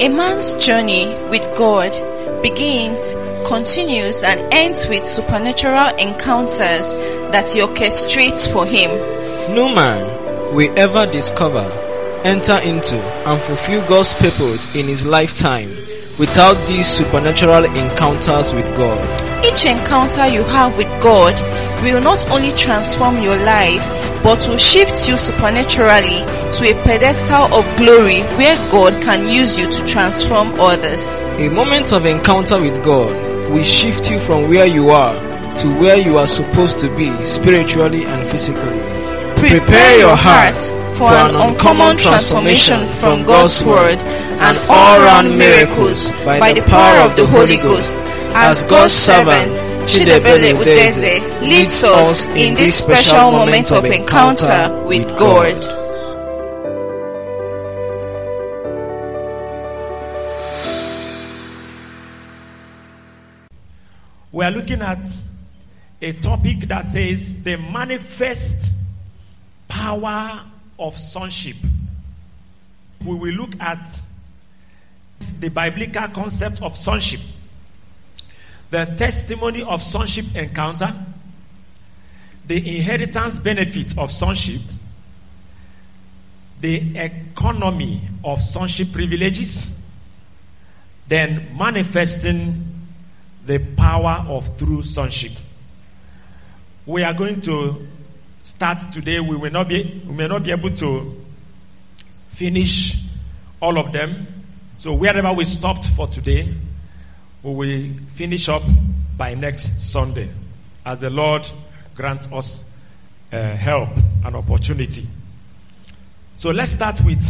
A man's journey with God begins, continues, and ends with supernatural encounters that he orchestrates for him. No man will ever discover, enter into, and fulfill God's purpose in his lifetime without these supernatural encounters with God. Each encounter you have with God will not only transform your life, but will shift you supernaturally to a pedestal of glory where God can use you to transform others. A moment of encounter with God will shift you from where you are to where you are supposed to be spiritually and physically. Prepare your heart for an uncommon transformation from God's Word and all round miracles by the power of the Holy Ghost as God's servant Chidiebele Udeze leads us in this special moment of encounter with God. We are looking at a topic that says the manifest power of sonship. We will look at the biblical concept of sonship, the testimony of sonship encounter, the inheritance benefit of sonship, the economy of sonship privileges, then manifesting the power of true sonship. We are going to start today. We will not be we may not be able to finish all of them. So wherever we stopped for today, we will finish up by next Sunday as the Lord grants us uh, help and opportunity. So let's start with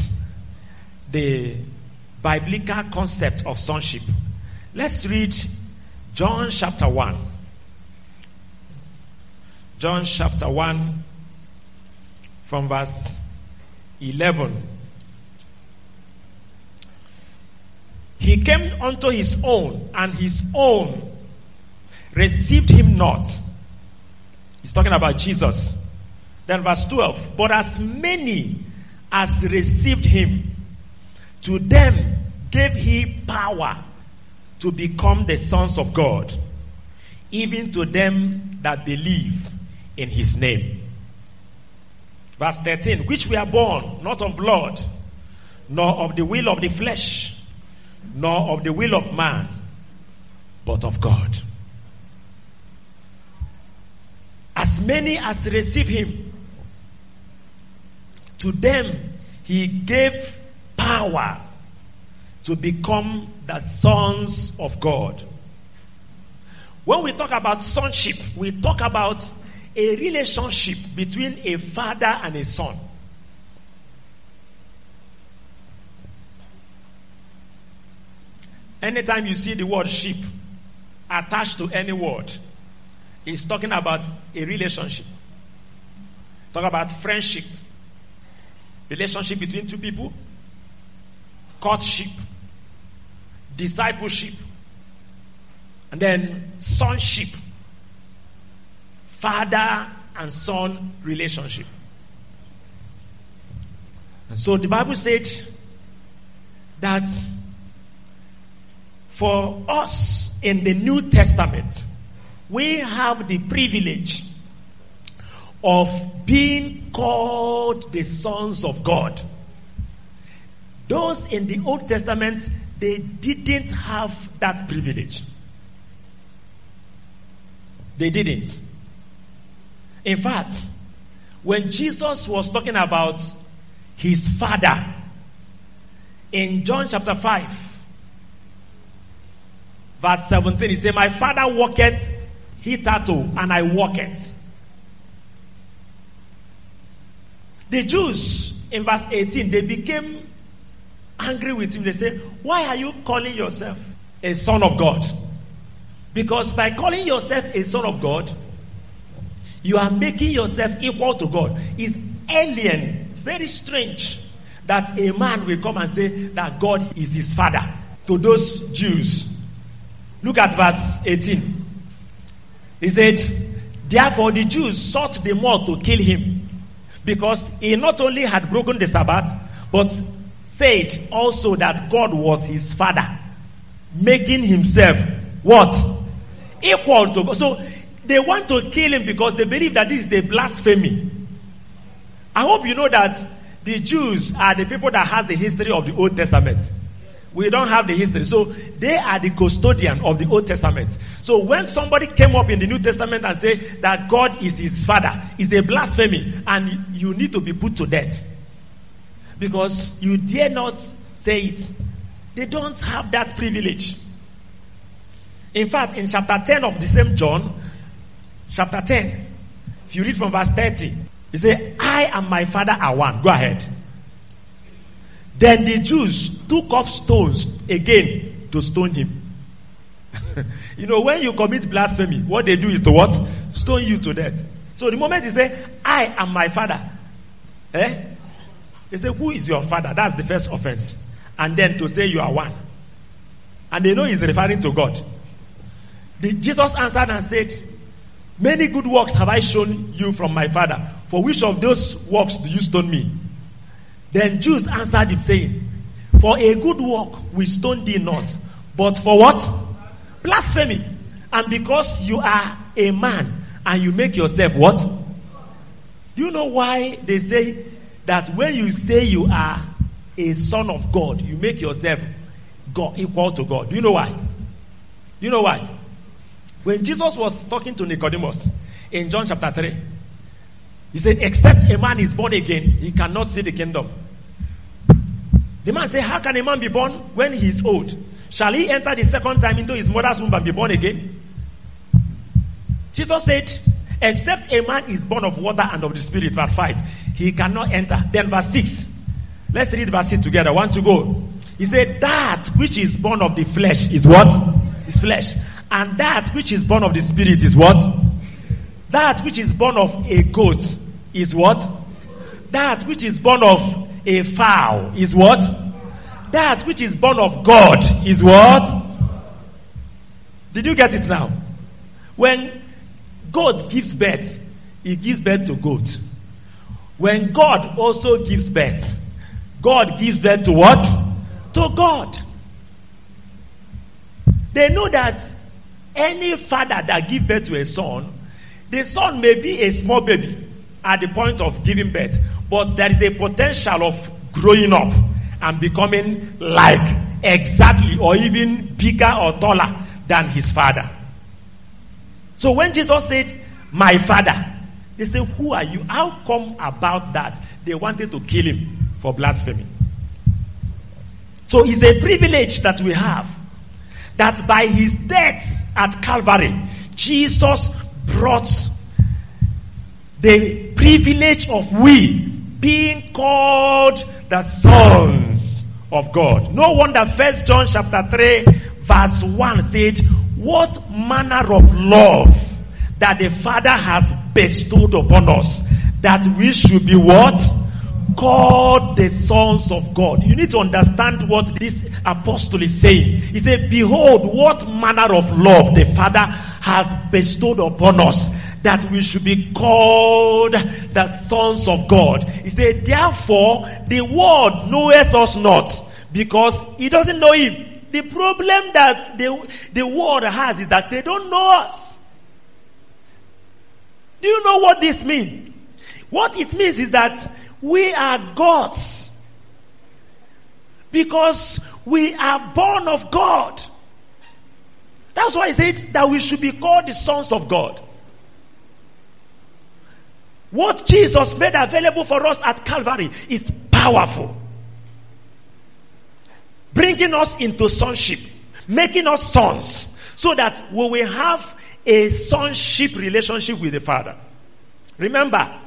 the biblical concept of sonship. Let's read John chapter 1. John chapter 1 from verse 11. He came unto his own, and his own received him not. He's talking about Jesus. Then verse 12. But as many as received him, to them gave he power to become the sons of God, even to them that believe in his name. Verse 13, which we are born not of blood, nor of the will of the flesh, nor of the will of man, but of God. As many as receive him, to them he gave power to become the sons of God. When we talk about sonship, we talk about a relationship between a father and a son. Anytime you see the word sheep attached to any word, it's talking about a relationship. Talk about friendship, relationship between two people, courtship, discipleship, and then sonship, father and son relationship. And so the Bible said that for us in the New Testament, we have the privilege of being called the sons of God. Those in the Old Testament, they didn't have that privilege. They didn't. In fact, when Jesus was talking about his father in John chapter 5, verse 17, he said, My father walketh hitherto, and I walk it. The Jews in verse 18, they became angry with him. They say, Why are you calling yourself a son of God? Because by calling yourself a son of God, you are making yourself equal to God. It's alien, very strange that a man will come and say that God is his father to those Jews. Look at verse 18. He said, Therefore the Jews sought the more to kill him because he not only had broken the Sabbath, but said also that God was his father, making himself what? Equal to God. So they want to kill him because they believe that this is a blasphemy. I hope you know that the Jews are the people that has the history of the Old Testament. We don't have the history. So they are the custodian of the Old Testament. So when somebody came up in the New Testament and say that God is his father, is a blasphemy and you need to be put to death. Because you dare not say it. They don't have that privilege. In fact, in chapter 10 of the same John, chapter 10, if you read from verse 30, he said, I and my father are one. Go ahead. Then the Jews took up stones again to stone him. you know, when you commit blasphemy, what they do is to what? Stone you to death. So the moment he say, I am my father, eh? They say, Who is your father? That's the first offense. And then to say you are one. And they know he's referring to God. The, Jesus answered and said, Many good works have I shown you from my father. For which of those works do you stone me? Then Jews answered him, saying, For a good work we stone thee not, but for what? Blasphemy. And because you are a man and you make yourself what? Do you know why they say that when you say you are a son of God, you make yourself God, equal to God? Do you know why? Do you know why? When Jesus was talking to Nicodemus in John chapter 3, he said, Except a man is born again, he cannot see the kingdom. The man said, How can a man be born when he is old? Shall he enter the second time into his mother's womb and be born again? Jesus said, Except a man is born of water and of the Spirit, verse 5, he cannot enter. Then, verse 6. Let's read verse 6 together. One to go. He said, That which is born of the flesh is what? Is flesh. And that which is born of the Spirit is what? That which is born of a goat is what? That which is born of a fowl is what? That which is born of God is what? Did you get it now? When God gives birth, He gives birth to goat. When God also gives birth, God gives birth to what? To God. They know that any father that gives birth to a son, the son may be a small baby at the point of giving birth, but there is a potential of growing up and becoming like exactly or even bigger or taller than his father. So when Jesus said, My father, they said, Who are you? How come about that? They wanted to kill him for blasphemy. So it's a privilege that we have that by his death at Calvary, Jesus brought the privilege of we being called the sons of God. No wonder First John chapter 3 verse 1 said, What manner of love that the Father has bestowed upon us that we should be what? Called the sons of God. You need to understand what this apostle is saying. He said, Behold, what manner of love the Father has bestowed upon us that we should be called the sons of God. He said, therefore, the world knoweth us not because he doesn't know him. The problem that the, the world has is that they don't know us. Do you know what this means? What it means is that we are God's because we are born of God. That's why he said that we should be called the sons of God. What Jesus made available for us at Calvary is powerful. Bringing us into sonship, making us sons, so that we will have a sonship relationship with the Father. Remember,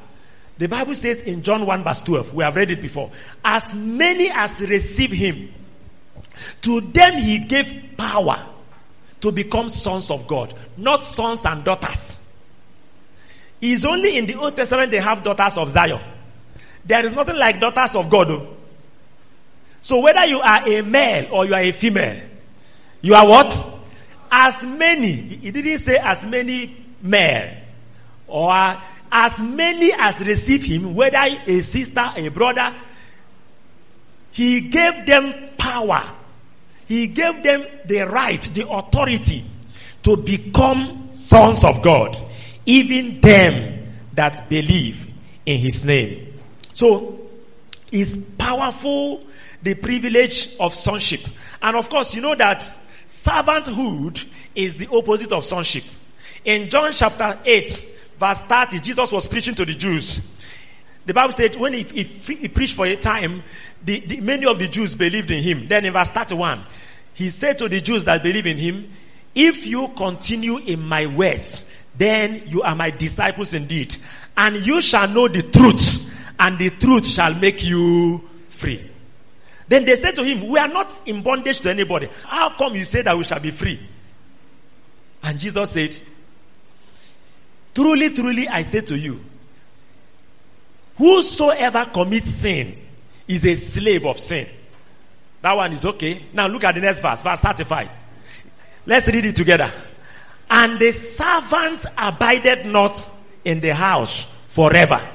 the Bible says in John 1 verse 12, we have read it before, as many as receive him, to them he gave power to become sons of God, not sons and daughters. It's only in the Old Testament they have daughters of Zion. There is nothing like daughters of God. So whether you are a male or you are a female, you are what? As many, he didn't say as many male or as many as receive him, whether a sister, a brother, He gave them power. He gave them the right, the authority to become sons of God, even them that believe in his name. So, it's powerful the privilege of sonship. And of course, you know that servanthood is the opposite of sonship. In John chapter 8, verse 30, Jesus was preaching to the Jews. The Bible said when he, he, he preached for a time, the, the, many of the Jews believed in him. Then in verse 31, he said to the Jews that believe in him, if you continue in my words, then you are my disciples indeed. And you shall know the truth, and the truth shall make you free. Then they said to him, We are not in bondage to anybody. How come you say that we shall be free? And Jesus said, Truly, truly, I say to you, whosoever commits sin is a slave of sin. That one is okay. Now look at the next verse, verse 35. Let's read it together. And the servant abided not in the house forever,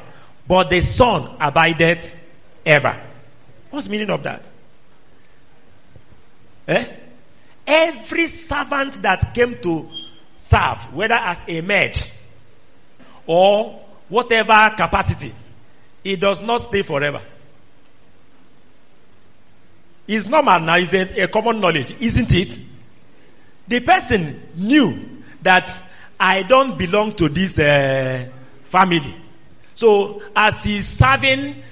but the son abided ever. What's the meaning of that? Eh? Every servant that came to serve, whether as a maid or whatever capacity, it does not stay forever. It's normal now, it's a, a common knowledge, isn't it? The person knew that I don't belong to this uh, family. So as he's serving,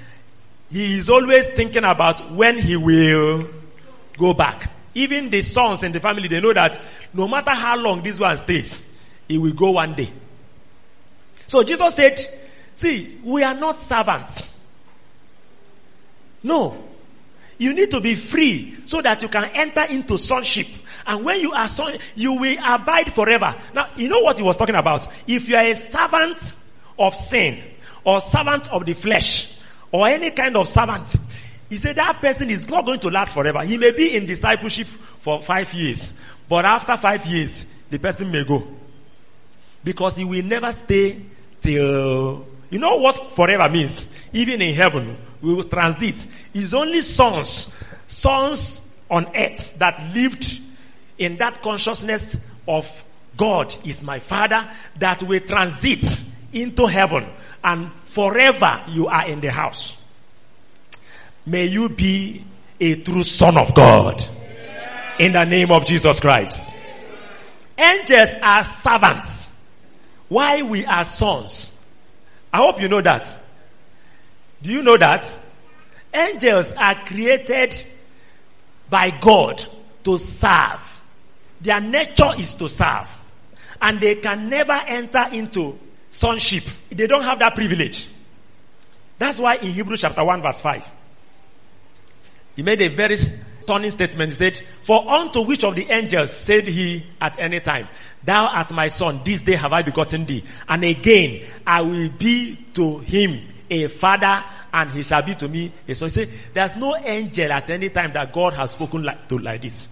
he is always thinking about when he will go back. Even the sons in the family, they know that no matter how long this one stays, he will go one day. So Jesus said, see, we are not servants. No. You need to be free so that you can enter into sonship. And when you are son, you will abide forever. Now, you know what he was talking about? If you are a servant of sin or servant of the flesh or any kind of servant, he said that person is not going to last forever. He may be in discipleship for five years, but after five years, the person may go. Because he will never stay till, you know what forever means? Even in heaven, we will transit. It's only sons, sons on earth that lived in that consciousness of God is my father that will transit into heaven and forever you are in the house. May you be a true son of God in the name of Jesus Christ. Angels are servants. Why we are sons? I hope you know that. Do you know that? Angels are created by God to serve. Their nature is to serve. And they can never enter into sonship. They don't have that privilege. That's why in Hebrews chapter 1 verse 5, he made a very stunning statement. He said, For unto which of the angels said he at any time, Thou art my son, this day have I begotten thee. And again, I will be to him a father and he shall be to me a son. He said, There's no angel at any time that God has spoken like, to like this.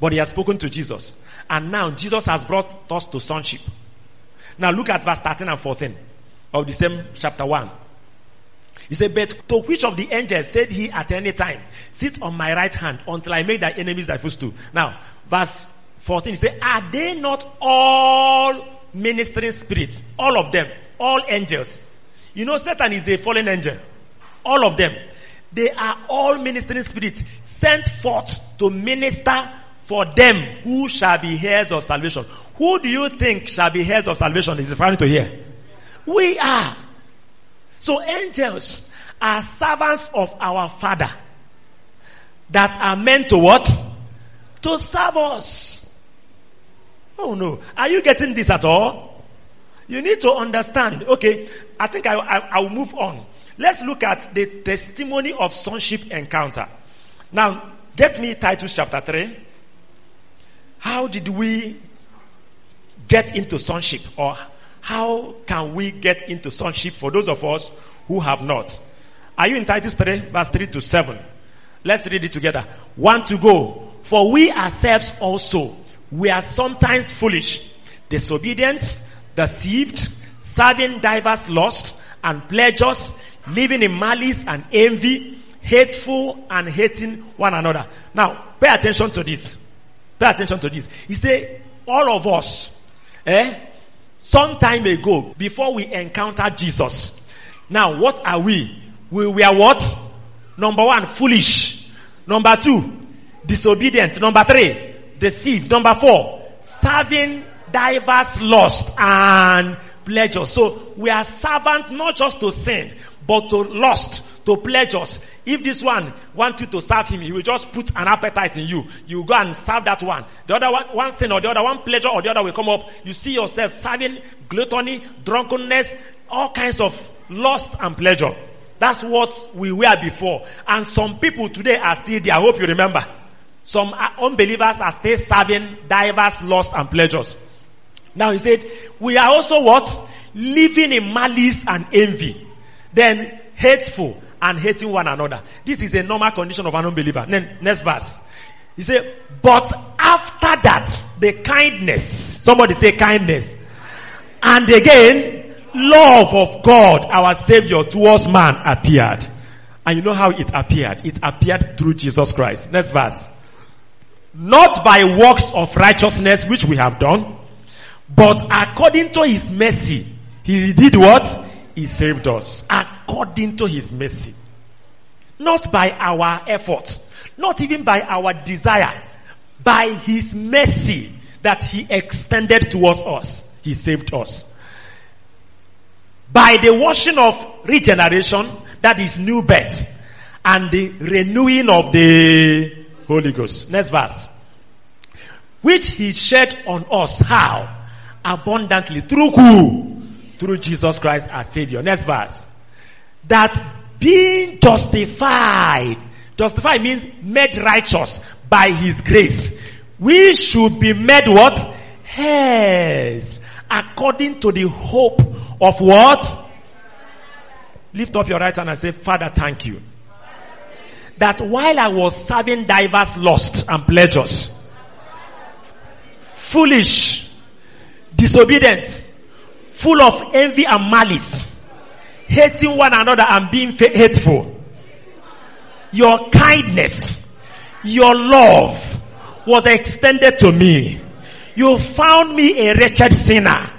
But he has spoken to Jesus. And now Jesus has brought us to sonship. Now look at verse 13 and 14 of the same chapter 1. He said, But to which of the angels said he at any time, Sit on my right hand until I make thy enemies thy footstool? Now, verse 14, he said, Are they not all ministering spirits? All of them. All angels. You know, Satan is a fallen angel. All of them. They are all ministering spirits sent forth to minister for them who shall be heirs of salvation. Who do you think shall be heirs of salvation? Is referring to here. We are. So angels are servants of our Father that are meant to what? To serve us. Oh no. Are you getting this at all? You need to understand. Okay. I think I, I, I will move on. Let's look at the testimony of sonship encounter. Now, get me Titus chapter 3. How did we get into sonship or how can we get into sonship for those of us who have not? Are you in Titus 3 verse 3 to 7? Let's read it together. One to go. For we ourselves also, we are sometimes foolish, disobedient, deceived, serving divers lusts and pleasures, living in malice and envy, hateful and hating one another. Now, pay attention to this. Pay attention to this. He said, all of us, eh, some time ago, before we encountered Jesus. Now, what are we? We were what? Number one, foolish. Number two, disobedient. Number three, deceived. Number four, serving diverse lust and pleasure. So we are servant not just to sin, but to lust, to pleasures. If this one wants you to serve him, he will just put an appetite in you. You go and serve that one. The other one, one sin or the other one pleasure or the other will come up. You see yourself serving gluttony, drunkenness, all kinds of lust and pleasure. That's what we were before. And some people today are still there. I hope you remember. Some unbelievers are still serving diverse lust and pleasures. Now he said, we are also what? Living in malice and envy. Then hateful and hating one another. This is a normal condition of an unbeliever. Then, next verse. He said, but after that, the kindness, somebody say kindness. And again, love of God, our Savior towards man appeared. And you know how it appeared? It appeared through Jesus Christ. Next verse. Not by works of righteousness which we have done, but according to his mercy, he did what? He saved us. According to his mercy. Not by our effort. Not even by our desire. By his mercy that he extended towards us. He saved us. By the washing of regeneration, that is new birth, and the renewing of the Holy Ghost. Next verse. Which he shed on us. How? abundantly through who? Through Jesus Christ our Savior. Next verse. That being justified, justified means made righteous by His grace. We should be made what? Heirs. According to the hope of what? Lift up your right hand and say, Father, thank you. That while I was serving diverse lusts and pleasures, foolish, disobedient, full of envy and malice, hating one another and being hateful. Your kindness, your love was extended to me. You found me a wretched sinner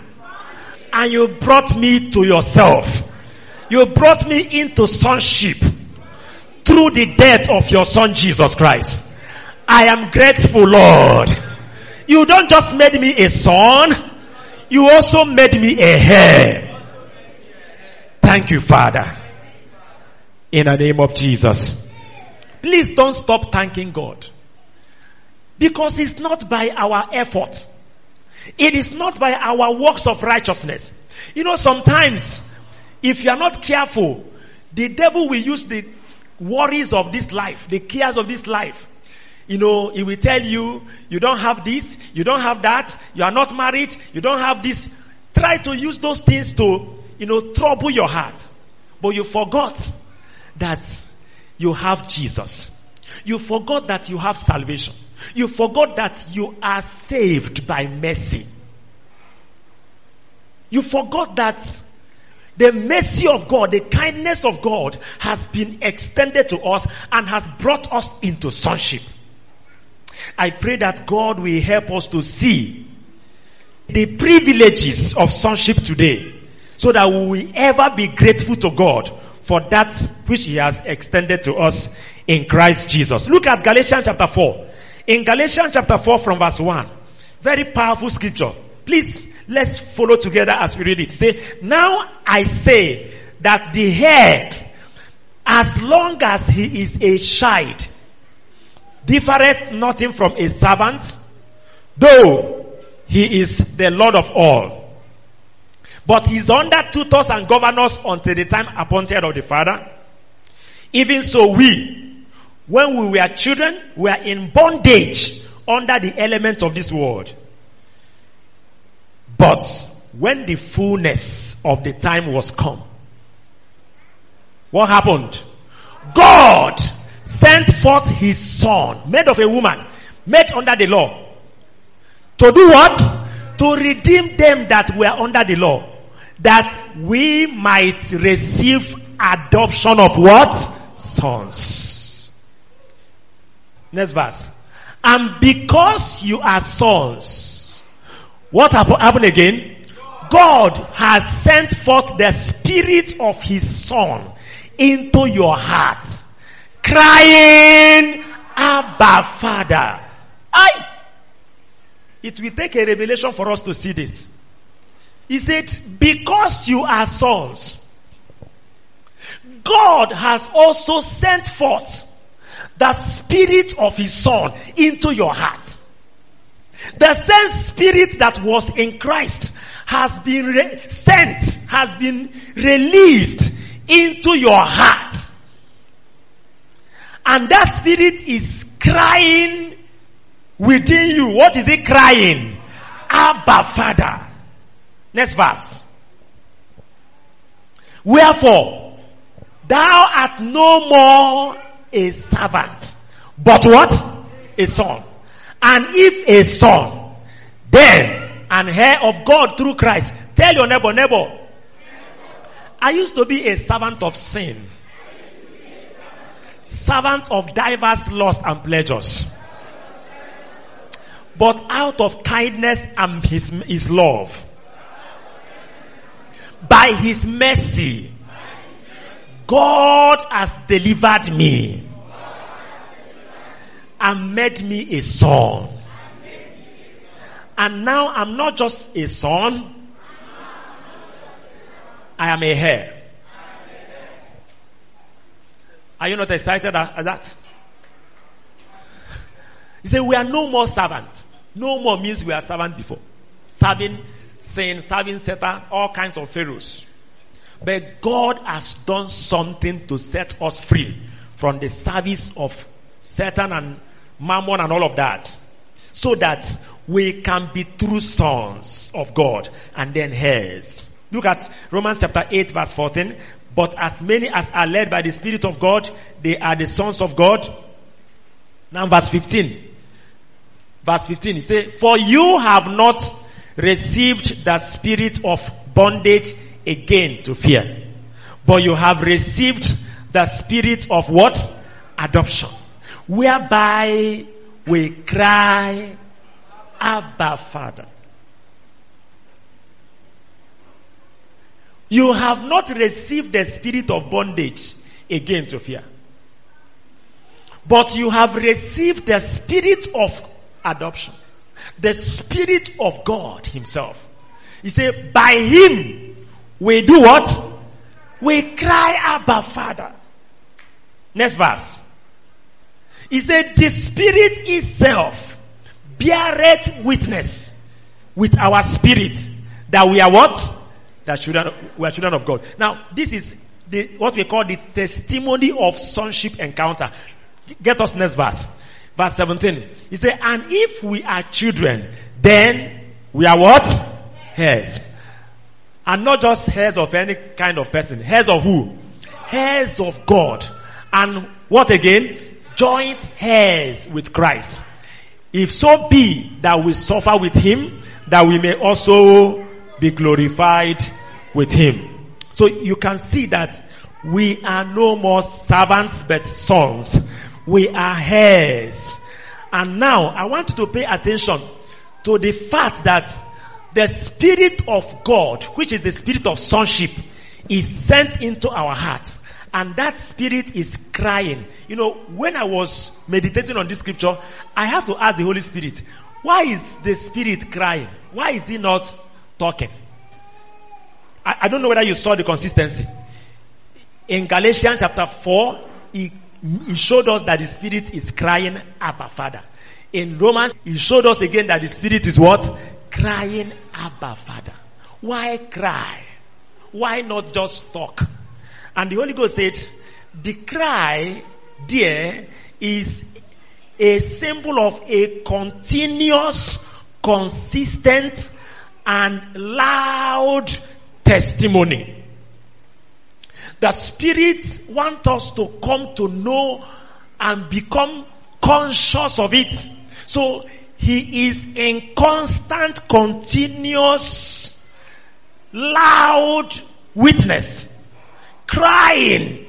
and you brought me to yourself. You brought me into sonship through the death of your son Jesus Christ. I am grateful, Lord. You don't just made me a son, you also made me a heir. Thank you, Father. In the name of Jesus. Please don't stop thanking God. Because it's not by our effort. It is not by our works of righteousness. You know, sometimes, if you are not careful, the devil will use the worries of this life, the cares of this life, you know, he will tell you, you don't have this, you don't have that, you are not married, you don't have this. Try to use those things to, you know, trouble your heart. But you forgot that you have Jesus. You forgot that you have salvation. You forgot that you are saved by mercy. You forgot that the mercy of God, the kindness of God has been extended to us and has brought us into sonship. I pray that God will help us to see the privileges of sonship today so that we will ever be grateful to God for that which He has extended to us in Christ Jesus. Look at Galatians chapter 4. In Galatians chapter 4 from verse 1. Very powerful scripture. Please, let's follow together as we read it. Say, now I say that the head, as long as he is a child, differeth nothing from a servant, though he is the Lord of all. But he is under tutors and governors until the time appointed of the Father. Even so we, when we were children, were in bondage under the elements of this world. But when the fullness of the time was come, what happened? God sent forth his son, made of a woman, made under the law. To do what? To redeem them that were under the law. That we might receive adoption of what? sons. Next verse. And because you are sons, what happened again? God has sent forth the spirit of his son into your heart, crying, Abba Father. I. It will take a revelation for us to see this. He said, because you are sons, God has also sent forth the spirit of his son into your heart. The same spirit that was in Christ has been re- sent, has been released into your heart. And that spirit is crying within you. What is it crying? Abba Father. Next verse. Wherefore, thou art no more a servant, but what? A son. And if a son, then an heir of God through Christ. Tell your neighbor, neighbor, I used to be a servant of sin. Servant of diverse lusts and pleasures. But out of kindness and his, his love, by his mercy, God has delivered me and made me a son. And now I'm not just a son, I am a heir. Are you not excited at that? He said, We are no more servants. No more means we are servants before. Serving sin, serving Satan, all kinds of pharaohs. But God has done something to set us free from the service of Satan and Mammon and all of that. So that we can be true sons of God and then heirs. Look at Romans chapter 8 verse 14. But as many as are led by the Spirit of God, they are the sons of God. Now verse 15. Verse 15, he says, For you have not received the spirit of bondage again to fear, but you have received the spirit of what? Adoption. Whereby we cry, Abba Father. You have not received the spirit of bondage again to fear. But you have received the spirit of adoption. The spirit of God himself. He said, by him we do what? We cry Abba Father. Next verse. He said, the spirit itself beareth witness with our spirit that we are what? That children, we are children of God. Now, this is the, what we call the testimony of sonship encounter. Get us next verse. Verse 17. He said, and if we are children, then we are what? Heirs. And not just heirs of any kind of person. Heirs of who? Heirs of God. And what again? Joint heirs with Christ. If so be that we suffer with him, that we may also be glorified with him. So you can see that we are no more servants but sons. We are heirs. And now I want you to pay attention to the fact that the Spirit of God, which is the Spirit of sonship, is sent into our hearts. And that Spirit is crying. You know, when I was meditating on this scripture, I have to ask the Holy Spirit, why is the Spirit crying? Why is he not talking? I, I don't know whether you saw the consistency. In Galatians chapter 4, he he showed us that the Spirit is crying, Abba Father. In Romans, he showed us again that the Spirit is what? Crying, Abba Father. Why cry? Why not just talk? And the Holy Ghost said, the cry there is a symbol of a continuous, consistent, and loud testimony. The spirits want us to come to know and become conscious of it. So he is in constant, continuous, loud witness, crying.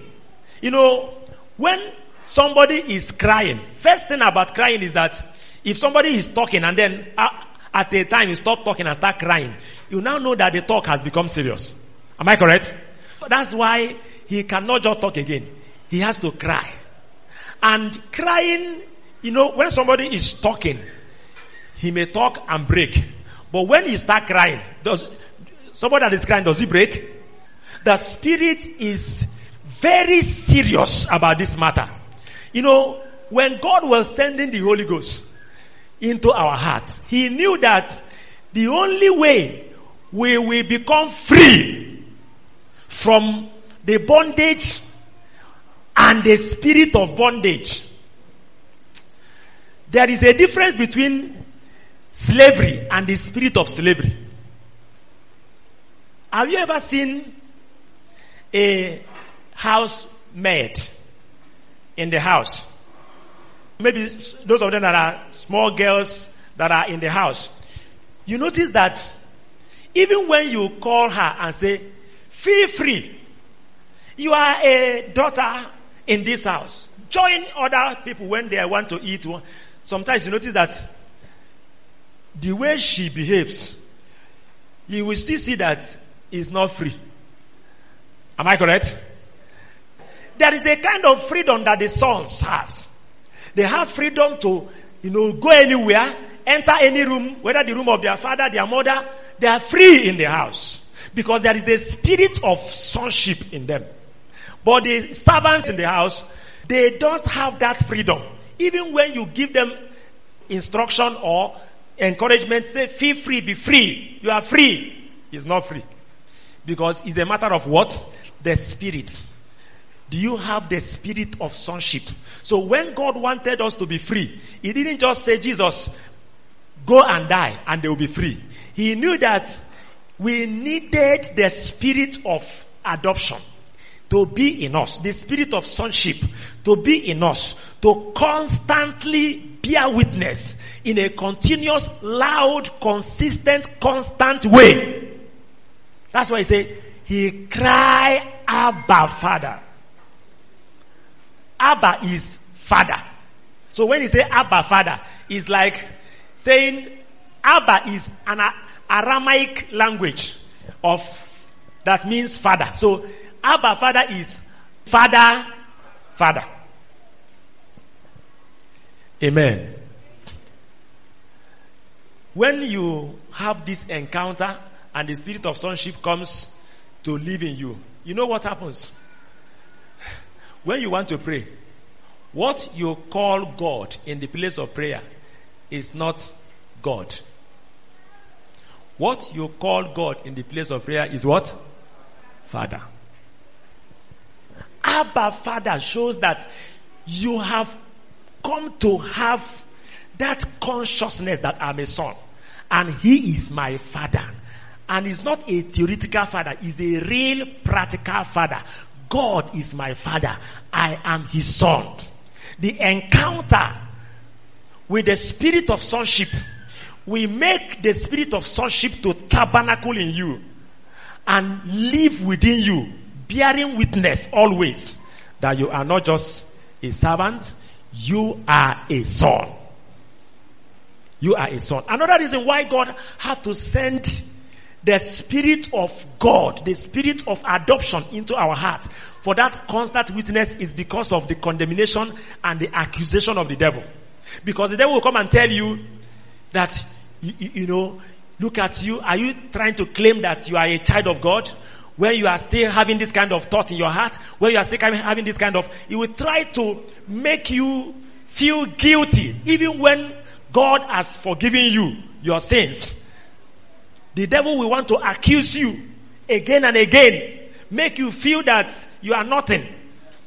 You know, when somebody is crying, first thing about crying is that if somebody is talking and then uh, at a time you stop talking and start crying, you now know that the talk has become serious. Am I correct? That's why he cannot just talk again. He has to cry. And crying, you know, when somebody is talking, he may talk and break. But when he start crying, does somebody that is crying, does he break? The spirit is very serious about this matter. You know, when God was sending the Holy Ghost into our heart, He knew that the only way we will become free from the bondage and the spirit of bondage. There is a difference between slavery and the spirit of slavery. Have you ever seen a housemaid in the house? Maybe those of them that are small girls that are in the house. You notice that even when you call her and say, feel free, you are a daughter in this house. Join other people when they want to eat. Sometimes you notice that the way she behaves, you will still see that is not free. Am I correct? There is a kind of freedom that the sons has. They have freedom to, you know, go anywhere, enter any room, whether the room of their father, their mother, they are free in the house. Because there is a spirit of sonship in them. But the servants in the house, they don't have that freedom. Even when you give them instruction or encouragement, say, feel free, be free. You are free. It's not free. Because it's a matter of what? The spirit. Do you have the spirit of sonship? So when God wanted us to be free, He didn't just say, Jesus, go and die and they will be free. He knew that we needed the spirit of adoption to be in us, the spirit of sonship to be in us, to constantly bear witness in a continuous, loud, consistent, constant way. That's why he said, he cry, Abba, Father. Abba is Father. So when you say Abba, Father, it's like saying Abba is an Aramaic language of that means father. So Abba Father is Father, Father. Amen. When you have this encounter and the spirit of sonship comes to live in you, you know what happens? When you want to pray, what you call God in the place of prayer is not God. What you call God in the place of prayer is what? Father. Abba Father shows that you have come to have that consciousness that I'm a son and he is my father. And he's not a theoretical father, he's a real practical father. God is my father. I am his son. The encounter with the spirit of sonship we make the spirit of sonship to tabernacle in you and live within you, bearing witness always that you are not just a servant, you are a son. You are a son. Another reason why God had to send the spirit of God, the spirit of adoption into our heart for that constant witness is because of the condemnation and the accusation of the devil. Because the devil will come and tell you that you, you know, look at you. Are you trying to claim that you are a child of God? Where you are still having this kind of thought in your heart, where you are still having this kind of, he will try to make you feel guilty, even when God has forgiven you your sins. The devil will want to accuse you again and again, make you feel that you are nothing.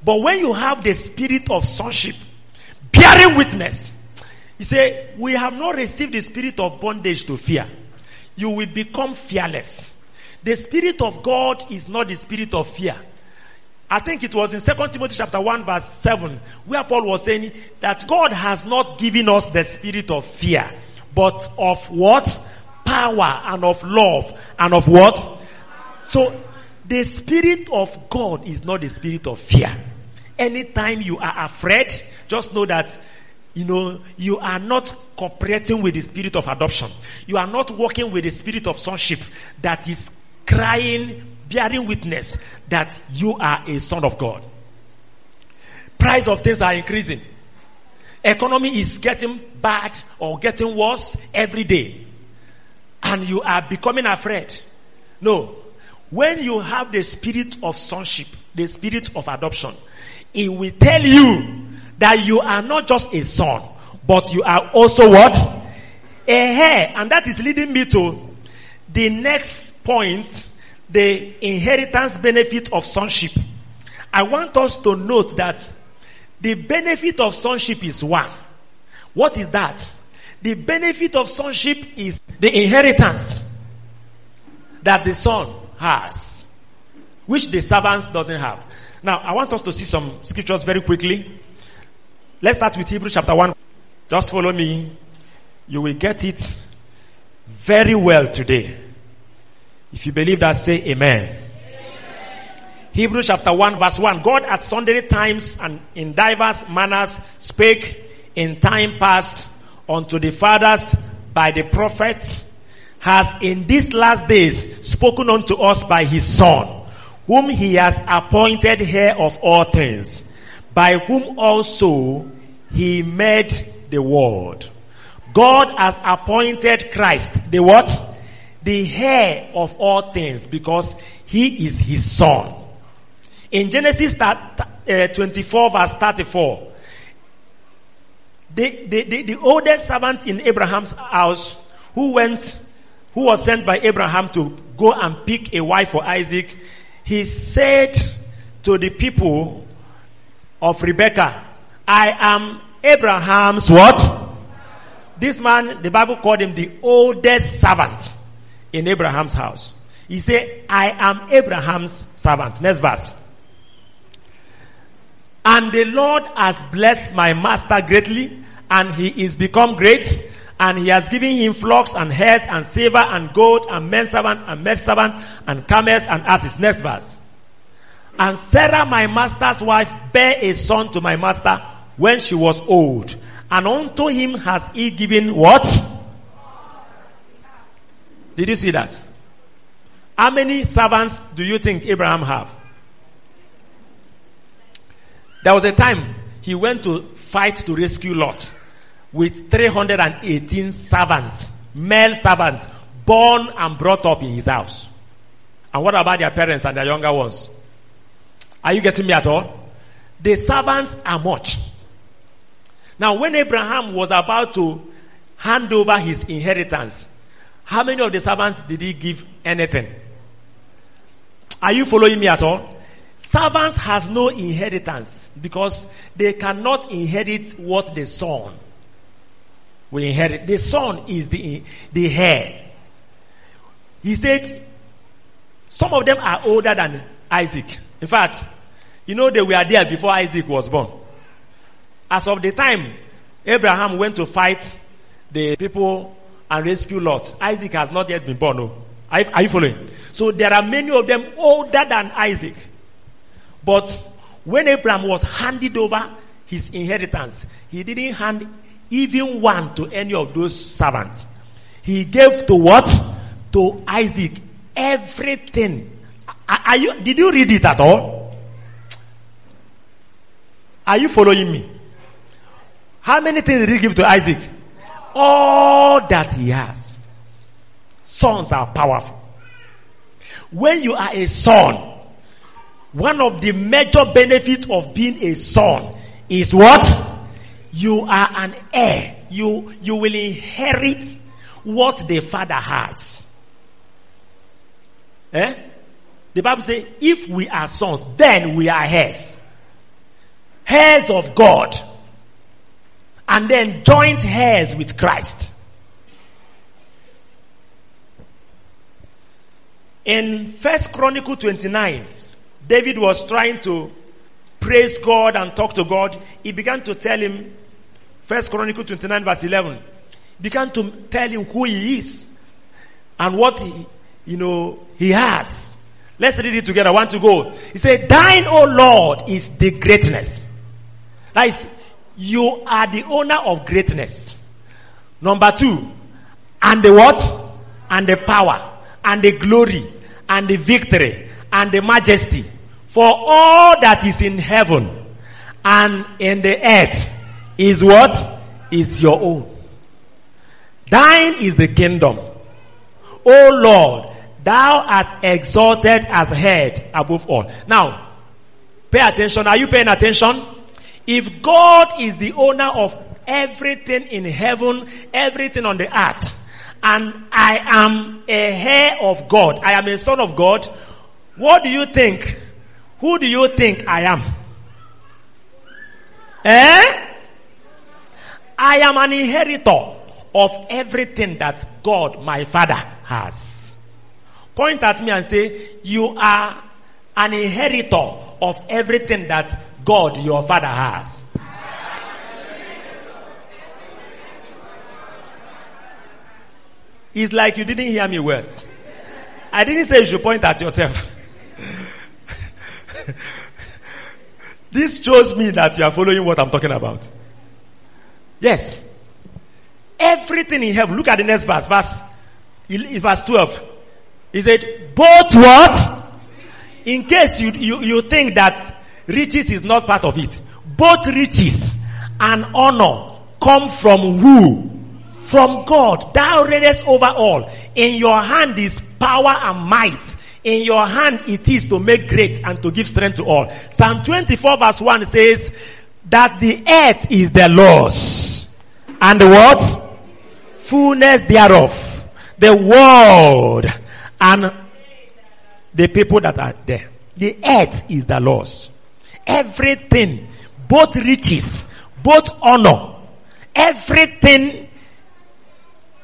But when you have the spirit of sonship, bearing witness, you say, We have not received the spirit of bondage to fear. You will become fearless. The spirit of God is not the spirit of fear. I think it was in 2 Timothy chapter 1 verse 7 where Paul was saying that God has not given us the spirit of fear, but of what? Power and of love and of what? So the spirit of God is not the spirit of fear. Anytime you are afraid, just know that you know, you are not cooperating with the spirit of adoption. You are not working with the spirit of sonship that is crying, bearing witness that you are a son of God. Price of things are increasing. Economy is getting bad or getting worse every day. And you are becoming afraid. No. When you have the spirit of sonship, the spirit of adoption, it will tell you that you are not just a son, but you are also what? A heir. And that is leading me to the next point, the inheritance benefit of sonship. I want us to note that the benefit of sonship is one. What is that? The benefit of sonship is the inheritance that the son has, which the servants doesn't have. Now, I want us to see some scriptures very quickly. Let's start with Hebrews chapter 1. Just follow me. You will get it very well today. If you believe that, say amen. Hebrews chapter 1 verse 1. God at sundry times and in diverse manners spake in time past unto the fathers by the prophets, has in these last days spoken unto us by his son, whom he has appointed heir of all things by whom also he made the world. God has appointed Christ, the what? The heir of all things because he is his son. In Genesis uh, 24 verse 34, the, the, the, oldest servant in Abraham's house who went, who was sent by Abraham to go and pick a wife for Isaac, he said to the people of Rebecca. I am Abraham's what? This man, the Bible called him the oldest servant in Abraham's house. He said, I am Abraham's servant. Next verse. And the Lord has blessed my master greatly, and he is become great, and he has given him flocks and hares and silver and gold and men servants and maid servants and camels and asses. Next verse. And Sarah, my master's wife, bare a son to my master when she was old. And unto him has he given what? Did you see that? How many servants do you think Abraham have? There was a time he went to fight to rescue Lot with 318 servants, male servants, born and brought up in his house. And what about their parents and their younger ones? Are you getting me at all? The servants are much. Now, when Abraham was about to hand over his inheritance, how many of the servants did he give anything? Are you following me at all? Servants has no inheritance because they cannot inherit what the son will inherit. The son is the, the heir. He said, some of them are older than Isaac. In fact, you know, they were there before Isaac was born. As of the time Abraham went to fight the people and rescue Lot, Isaac has not yet been born. No. Are, are you following? So there are many of them older than Isaac. But when Abraham was handed over his inheritance, he didn't hand even one to any of those servants. He gave to what? To Isaac everything. Are you, did you read it at all? Are you following me? How many things did he give to Isaac? All that he has. Sons are powerful. When you are a son, one of the major benefits of being a son is what? You are an heir. You, you will inherit what the father has. Eh? The Bible says, if we are sons, then we are heirs heirs of God, and then joint heirs with Christ. In First Chronicle 29, David was trying to praise God and talk to God. He began to tell him, First Chronicle 29 verse 11, began to tell him who he is and what he, you know, he has. Let's read it together. One to go. He said, Thine, O Lord, is the greatness. That is, you are the owner of greatness. Number two, and the what? And the power, and the glory, and the victory, and the majesty. For all that is in heaven and in the earth is what? Is your own. Thine is the kingdom. O Lord, thou art exalted as head above all. Now, pay attention. Are you paying attention? If God is the owner of everything in heaven, everything on the earth, and I am a heir of God, I am a son of God, what do you think? Who do you think I am? Eh? I am an inheritor of everything that God, my Father, has. Point at me and say, You are an inheritor of everything that God, your Father, has. It's like you didn't hear me well. I didn't say you should point at yourself. this shows me that you are following what I'm talking about. Yes. Everything in heaven. Look at the next verse. Verse, verse 12. He said, both what? In case you, you, you think that riches is not part of it. Both riches and honor come from who? From God. Thou reignest over all. In your hand is power and might. In your hand it is to make great and to give strength to all. Psalm 24 verse 1 says that the earth is the Lord's. And what? fullness thereof, the world, and the people that are there. The earth is the Lord's. Everything, both riches, both honor, everything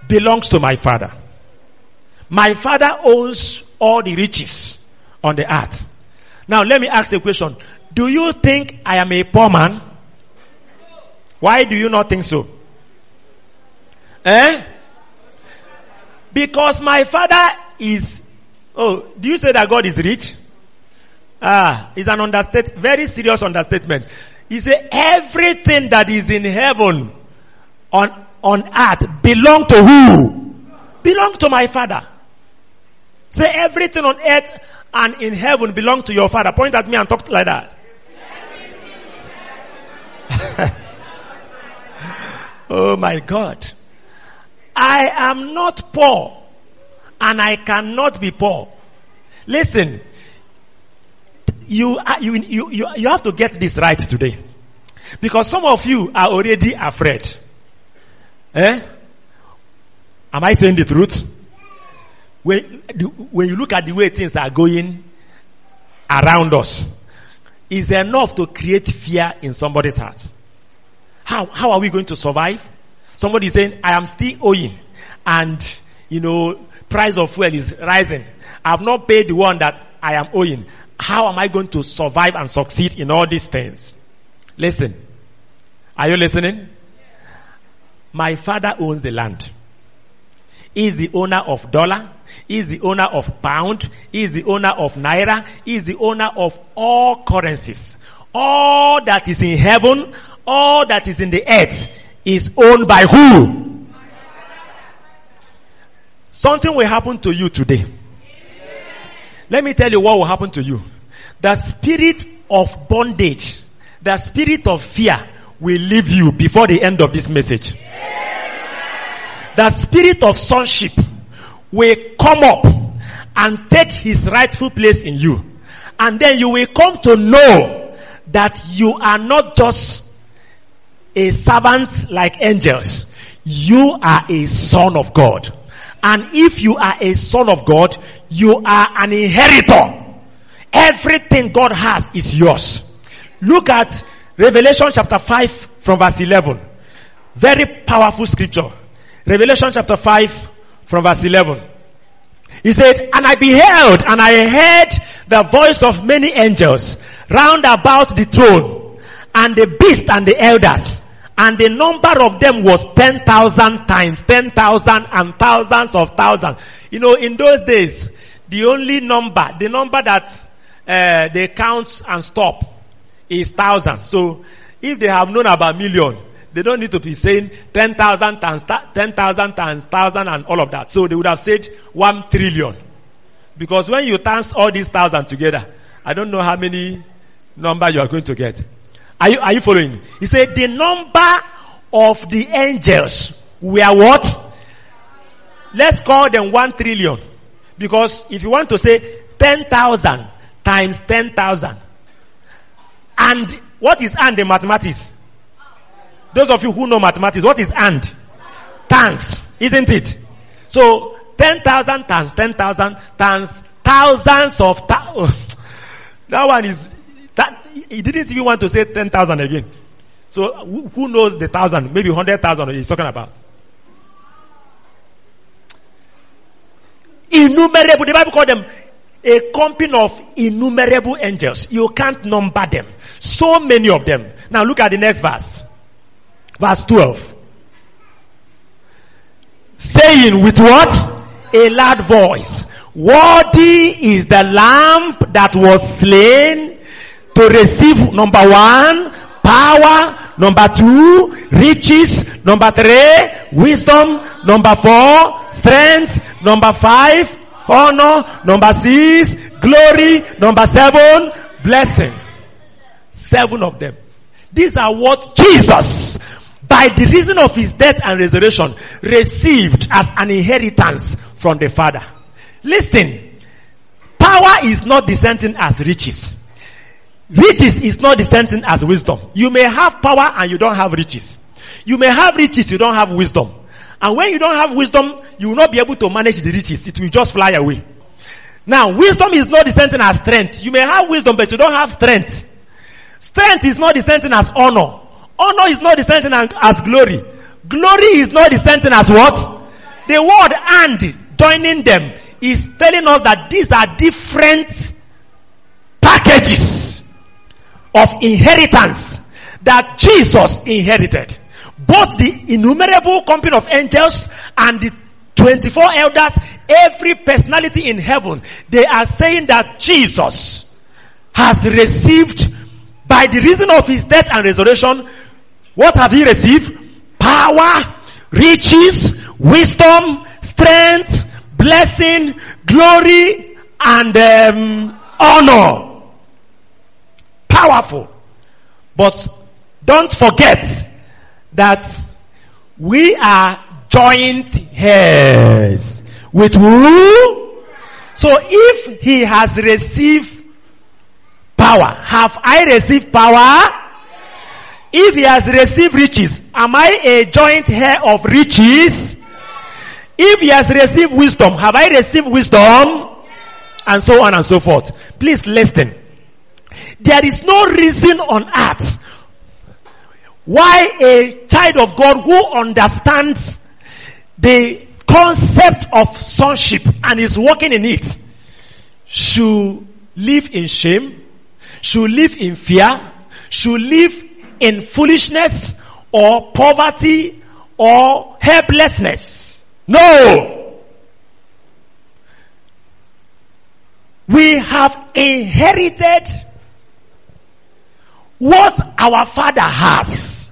belongs to my father. My father owns all the riches on the earth. Now let me ask a question. Do you think I am a poor man? Why do you not think so? Eh? Because my father is, oh, do you say that God is rich? Ah, it's an understatement, very serious understatement. He said everything that is in heaven on, on earth belong to who? Belong to my father. Say everything on earth and in heaven belong to your father. Point at me and talk like that. oh my God. I am not poor and I cannot be poor. Listen, you, you, you, you, you have to get this right today. Because some of you are already afraid. Eh? Am I saying the truth? When, when you look at the way things are going around us, is enough to create fear in somebody's heart. How, how are we going to survive? Somebody is saying, I am still owing. And, you know, price of fuel is rising. I have not paid the one that I am owing. How am I going to survive and succeed in all these things? Listen. Are you listening? My father owns the land. He is the owner of dollar. He is the owner of pound. He is the owner of naira. He is the owner of all currencies. All that is in heaven, all that is in the earth is owned by who? Something will happen to you today. Let me tell you what will happen to you. The spirit of bondage, the spirit of fear will leave you before the end of this message. The spirit of sonship will come up and take his rightful place in you. And then you will come to know that you are not just a servant like angels. You are a son of God. And if you are a son of God, you are an inheritor. Everything God has is yours. Look at Revelation chapter 5 from verse 11. Very powerful scripture. Revelation chapter 5 from verse 11. He said, And I beheld and I heard the voice of many angels round about the throne and the beast and the elders and the number of them was 10,000 times 10,000 and thousands of thousands. You know, in those days, the only number, the number that uh, they count and stop is thousand. So if they have known about million, they don't need to be saying 10,000 times 10,000 times 1,000 and all of that. So they would have said 1 trillion. Because when you times all these thousand together, I don't know how many number you are going to get. Are you, are you following? He said the number of the angels were what? Let's call them 1 trillion. Because if you want to say 10,000 times 10,000. And what is and in mathematics? Those of you who know mathematics, what is and? Tans, isn't it? So 10,000 times 10,000 times thousands of thousands. that one is, he didn't even want to say 10,000 again. So who knows the thousand? Maybe 100,000 he's talking about. Innumerable, the Bible called them a company of innumerable angels. You can't number them. So many of them. Now look at the next verse. Verse 12. Saying with what? A loud voice. Worthy is the lamb that was slain to receive number one, power, number two, riches, number three, wisdom, number four, strength, number five, honor, number six, glory, number seven, blessing. Seven of them. These are what Jesus, by the reason of his death and resurrection, received as an inheritance from the Father. Listen, power is not thing as riches. Riches is not the same thing as wisdom. You may have power and you don't have riches. You may have riches, you don't have wisdom. And when you don't have wisdom, you will not be able to manage the riches. It will just fly away. Now, wisdom is not the same thing as strength. You may have wisdom, but you don't have strength. Strength is not the same thing as honor. Honor is not the same thing as glory. Glory is not the same thing as what? The word and joining them is telling us that these are different packages of inheritance that Jesus inherited. Both the innumerable company of angels and the 24 elders, every personality in heaven, they are saying that Jesus has received by the reason of his death and resurrection, what have he received? Power, riches, wisdom, strength, blessing, glory, and um, honor. Powerful. But don't forget that we are joint heirs with who? So if he has received power, have I received power? If he has received riches, am I a joint heir of riches? If he has received wisdom, have I received wisdom? And so on and so forth. Please listen. There is no reason on earth why a child of God who understands the concept of sonship and is working in it should live in shame, should live in fear, should live in foolishness or poverty or helplessness. No! We have inherited what our father has.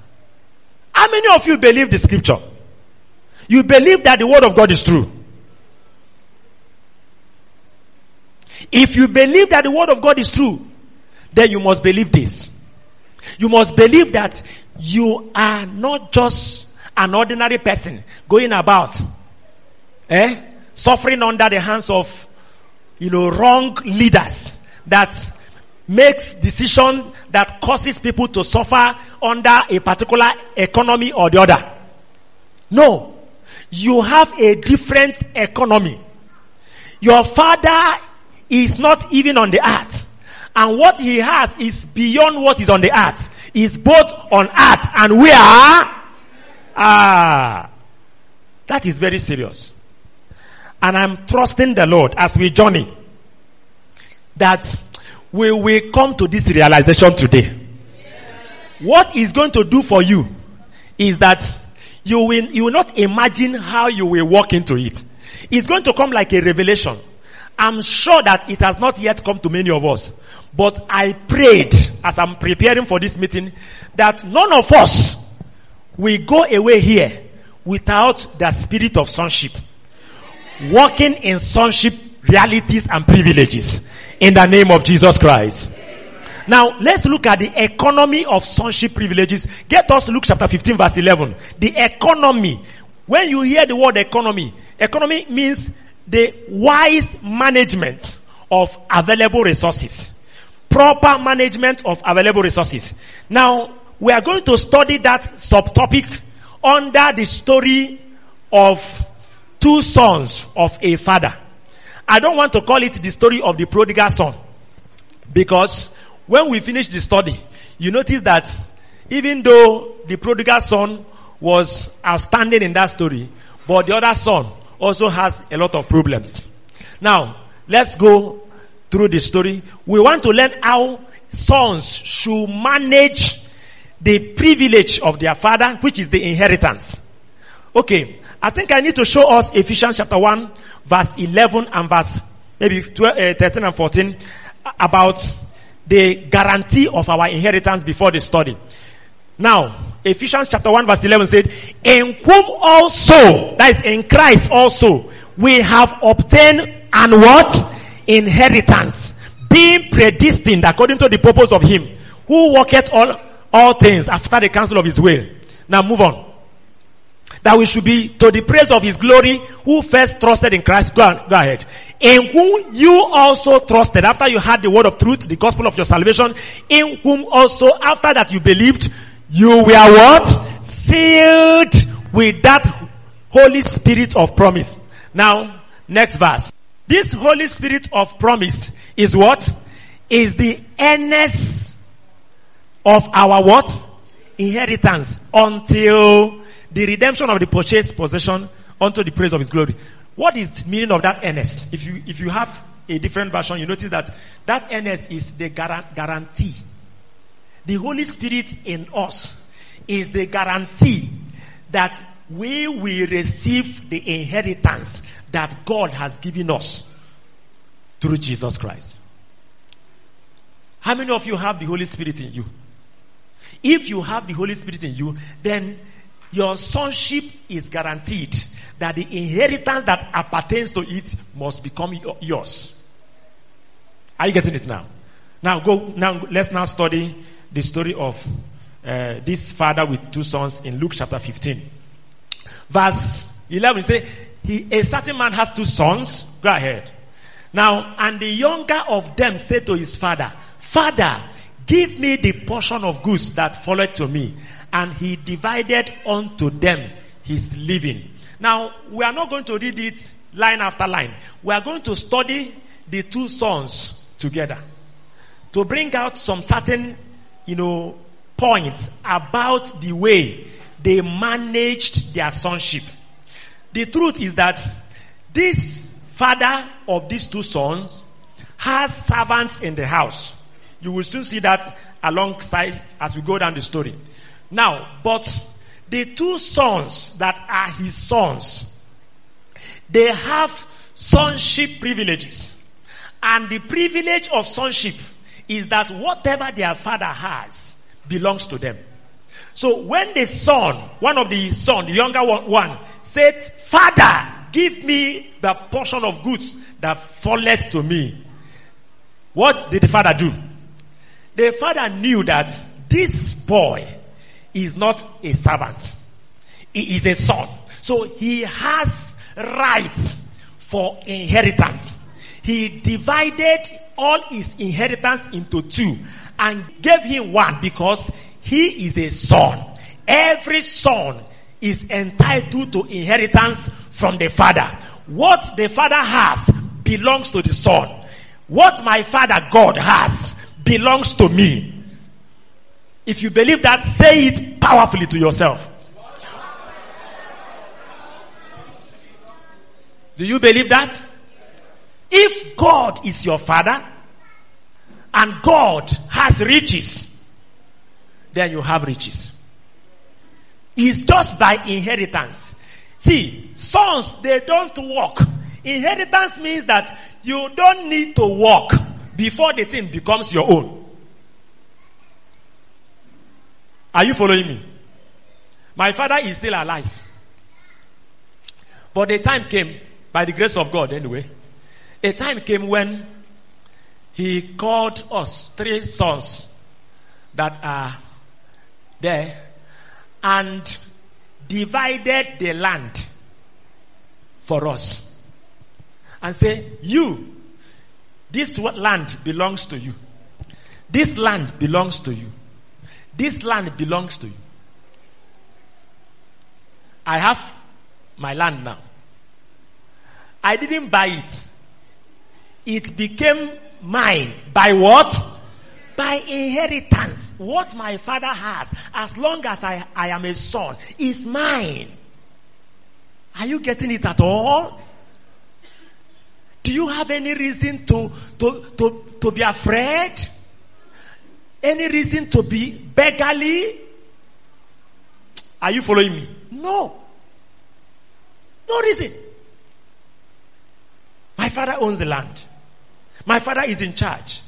How many of you believe the scripture? You believe that the word of God is true. If you believe that the word of God is true, then you must believe this. You must believe that you are not just an ordinary person going about, eh, suffering under the hands of, you know, wrong leaders that makes decision that causes people to suffer under a particular economy or the other. No. You have a different economy. Your father is not even on the earth. And what he has is beyond what is on the earth. Is both on earth and we are. Ah. That is very serious. And I'm trusting the Lord as we journey that we will come to this realization today. What is going to do for you is that you will, you will not imagine how you will walk into it. It's going to come like a revelation. I'm sure that it has not yet come to many of us. But I prayed as I'm preparing for this meeting that none of us will go away here without the spirit of sonship. Walking in sonship realities and privileges in the name of Jesus Christ. Now, let's look at the economy of sonship privileges. Get us Luke chapter 15 verse 11. The economy. When you hear the word economy, economy means the wise management of available resources. Proper management of available resources. Now, we are going to study that subtopic under the story of two sons of a father. I don't want to call it the story of the prodigal son because when we finish the study, you notice that even though the prodigal son was outstanding in that story, but the other son also has a lot of problems. Now, let's go through the story. We want to learn how sons should manage the privilege of their father, which is the inheritance. Okay, I think I need to show us Ephesians chapter 1, verse 11 and verse maybe 12, uh, 13 and 14 about the guarantee of our inheritance before the study. Now, Ephesians chapter 1 verse 11 said, In whom also, that is in Christ also, we have obtained and what? Inheritance. Being predestined according to the purpose of Him, who worketh all, all things after the counsel of His will. Now move on that we should be to the praise of his glory who first trusted in Christ. Go, on, go ahead. In whom you also trusted after you had the word of truth, the gospel of your salvation, in whom also after that you believed, you were what? Sealed with that Holy Spirit of promise. Now, next verse. This Holy Spirit of promise is what? Is the earnest of our what? Inheritance until the redemption of the purchased possession unto the praise of his glory. What is the meaning of that earnest? If you, if you have a different version, you notice that that earnest is the guarantee. The Holy Spirit in us is the guarantee that we will receive the inheritance that God has given us through Jesus Christ. How many of you have the Holy Spirit in you? If you have the Holy Spirit in you, then your sonship is guaranteed that the inheritance that appertains to it must become yours. Are you getting it now? Now go, now let's now study the story of uh, this father with two sons in Luke chapter 15. Verse 11 say, he, a certain man has two sons. Go ahead. Now, and the younger of them said to his father, Father, give me the portion of goods that followed to me and he divided unto them his living. Now, we are not going to read it line after line. We are going to study the two sons together to bring out some certain, you know, points about the way they managed their sonship. The truth is that this father of these two sons has servants in the house. You will soon see that alongside as we go down the story. Now, but the two sons that are his sons, they have sonship privileges. And the privilege of sonship is that whatever their father has belongs to them. So when the son, one of the son, the younger one, one said, Father, give me the portion of goods that falleth to me. What did the father do? The father knew that this boy is not a servant. He is a son. So he has rights for inheritance. He divided all his inheritance into two and gave him one because he is a son. Every son is entitled to inheritance from the father. What the father has belongs to the son. What my father God has belongs to me. If you believe that, say it powerfully to yourself. Do you believe that? If God is your father and God has riches, then you have riches. It's just by inheritance. See, sons, they don't work. Inheritance means that you don't need to walk before the thing becomes your own. Are you following me? My father is still alive. But the time came, by the grace of God anyway, a time came when he called us, three sons that are there, and divided the land for us. And say, you, this land belongs to you. This land belongs to you. This land belongs to you. I have my land now. I didn't buy it. It became mine by what? By inheritance. What my father has, as long as I, I am a son, is mine. Are you getting it at all? Do you have any reason to, to, to, to be afraid? Any reason to be beggarly? Are you following me? No. No reason. My father owns the land. My father is in charge.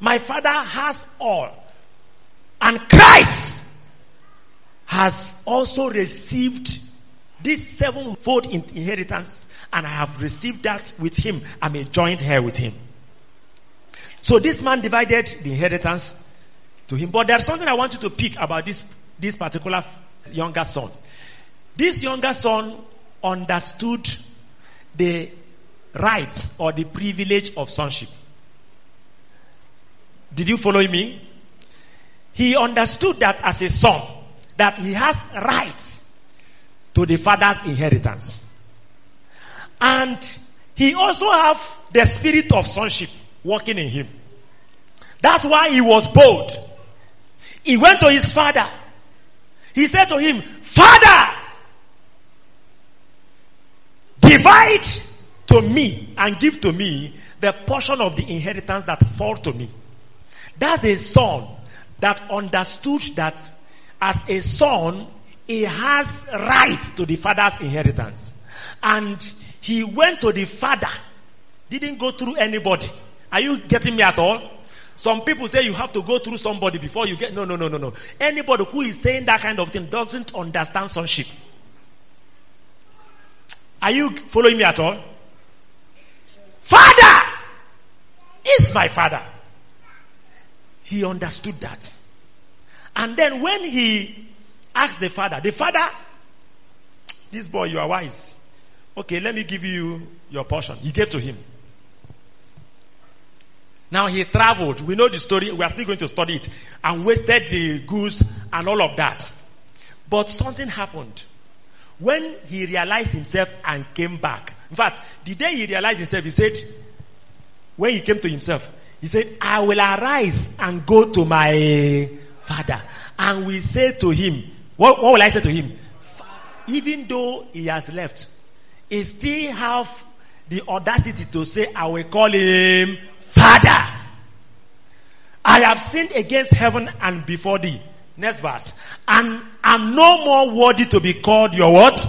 My father has all. And Christ has also received this sevenfold inheritance and I have received that with him. I'm a joint heir with him. So this man divided the inheritance to him. But there's something I want you to pick about this, this particular younger son. This younger son understood the right or the privilege of sonship. Did you follow me? He understood that as a son, that he has rights to the father's inheritance. And he also have the spirit of sonship working in him. That's why he was bold. He went to his father. He said to him, Father, divide to me and give to me the portion of the inheritance that fall to me. That's a son that understood that as a son, he has right to the father's inheritance. And he went to the father, didn't go through anybody. Are you getting me at all? Some people say you have to go through somebody before you get. No, no, no, no, no. Anybody who is saying that kind of thing doesn't understand sonship. Are you following me at all? Father is my father. He understood that. And then when he asked the father, the father, this boy, you are wise. Okay, let me give you your portion. He gave to him. Now he traveled. We know the story. We are still going to study it. And wasted the goose and all of that. But something happened. When he realized himself and came back. In fact, the day he realized himself, he said, when he came to himself, he said, I will arise and go to my father. And we say to him, what, what will I say to him? Even though he has left, he still have the audacity to say, I will call him Father. I have sinned against heaven and before thee. Next verse. And I'm no more worthy to be called your what?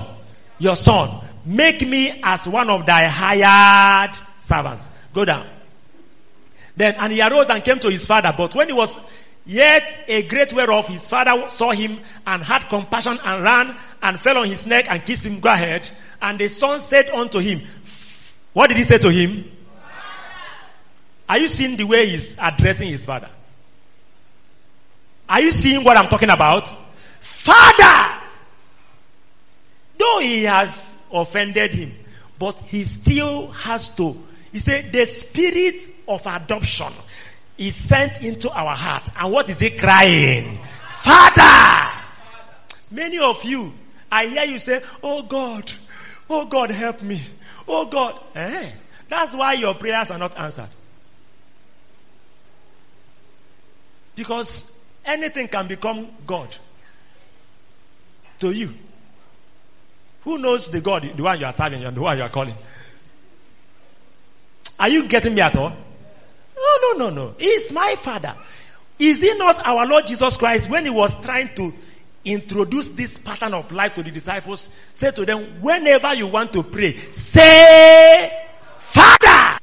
Your son. Make me as one of thy hired servants. Go down. Then, and he arose and came to his father. But when he was yet a great way off, his father saw him and had compassion and ran and fell on his neck and kissed him. Go ahead. And the son said unto him, what did he say to him? Are you seeing the way he's addressing his father? Are you seeing what I'm talking about? Father! Though he has offended him, but he still has to. He said, the spirit of adoption is sent into our heart. And what is he crying? Father! Many of you, I hear you say, Oh God, oh God, help me. Oh God. Eh? That's why your prayers are not answered. Because anything can become God to you. Who knows the God, the one you are serving and the one you are calling? Are you getting me at all? No, no, no, no. He's my father. Is he not our Lord Jesus Christ when he was trying to introduce this pattern of life to the disciples? Say to them, whenever you want to pray, say, Father.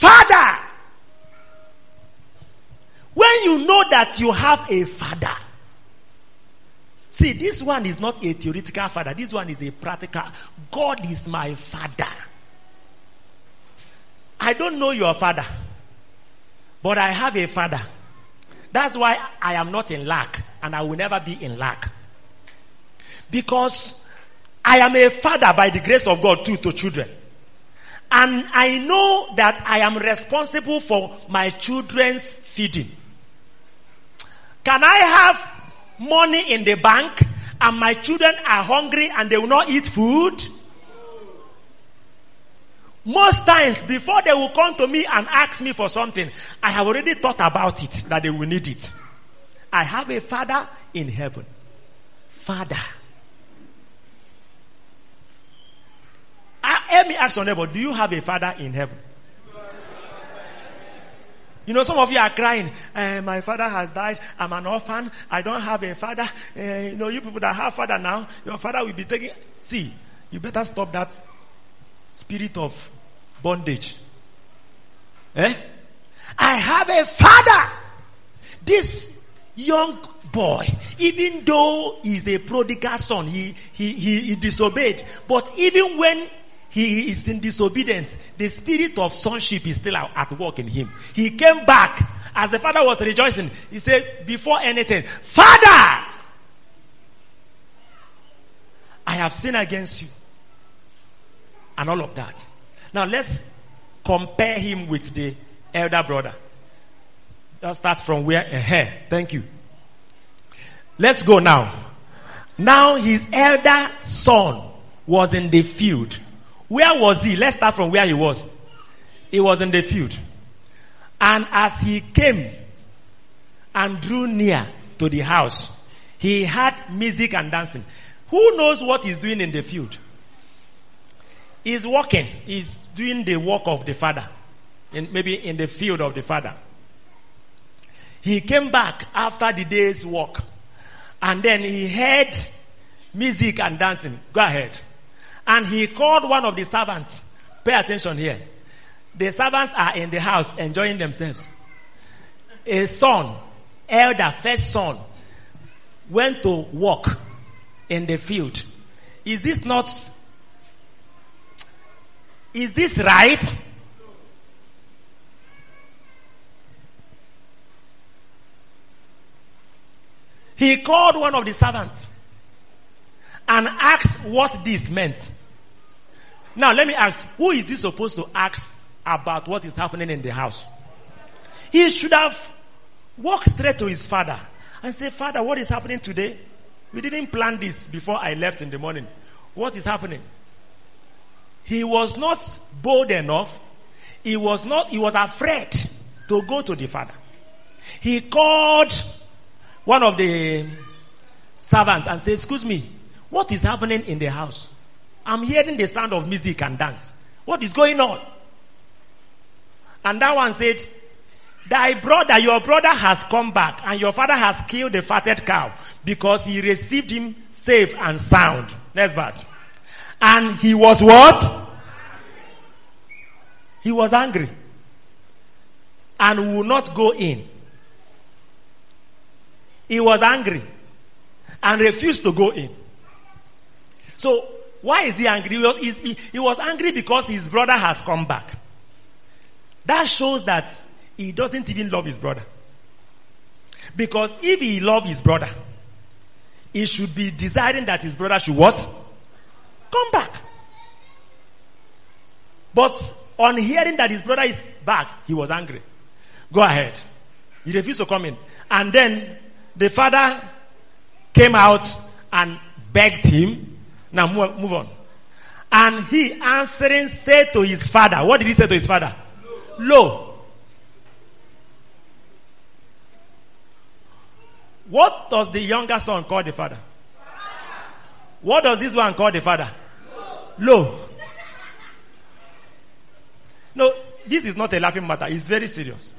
Father. When you know that you have a father, see, this one is not a theoretical father, this one is a practical. God is my father. I don't know your father, but I have a father. That's why I am not in lack, and I will never be in lack. Because I am a father by the grace of God too to children. And I know that I am responsible for my children's feeding. Can I have money in the bank and my children are hungry and they will not eat food? Most times, before they will come to me and ask me for something, I have already thought about it, that they will need it. I have a father in heaven. Father. Let me ask your neighbor, do you have a father in heaven? You know, some of you are crying, uh, my father has died, I'm an orphan, I don't have a father. Uh, you know, you people that have father now, your father will be taking, see, you better stop that spirit of bondage. Eh? I have a father. This young boy, even though he's a prodigal son, he, he, he, he disobeyed. But even when he is in disobedience, the spirit of sonship is still at work in him. He came back as the father was rejoicing. He said, before anything, Father, I have sinned against you. And all of that. Now let's compare him with the elder brother. Let's start from where, uh, thank you. Let's go now. Now his elder son was in the field. Where was he? Let's start from where he was. He was in the field. And as he came and drew near to the house, he had music and dancing. Who knows what he's doing in the field? He's working. He's doing the work of the father. In, maybe in the field of the father. He came back after the day's work. And then he heard music and dancing. Go ahead. And he called one of the servants. Pay attention here. The servants are in the house enjoying themselves. A son, elder, first son, went to work in the field. Is this not is this right? He called one of the servants and asked what this meant. Now let me ask, who is he supposed to ask about what is happening in the house? He should have walked straight to his father and say, Father, what is happening today? We didn't plan this before I left in the morning. What is happening? He was not bold enough. He was not, he was afraid to go to the father. He called one of the servants and said, excuse me, what is happening in the house? I'm hearing the sound of music and dance. What is going on? And that one said, Thy brother, your brother has come back and your father has killed the fatted cow because he received him safe and sound. Next verse. And he was what? He was angry. And would not go in. He was angry. And refused to go in. So, why is he angry? He was, he, he was angry because his brother has come back. That shows that he doesn't even love his brother. Because if he loved his brother, he should be desiring that his brother should what? Come back. But on hearing that his brother is back, he was angry. Go ahead. He refused to come in. And then the father came out and begged him. Now move, on. And he answering said to his father, what did he say to his father? Lo. What does the younger son call the father? What does this one call the father? Lo. No, this is not a laughing matter. It's very serious.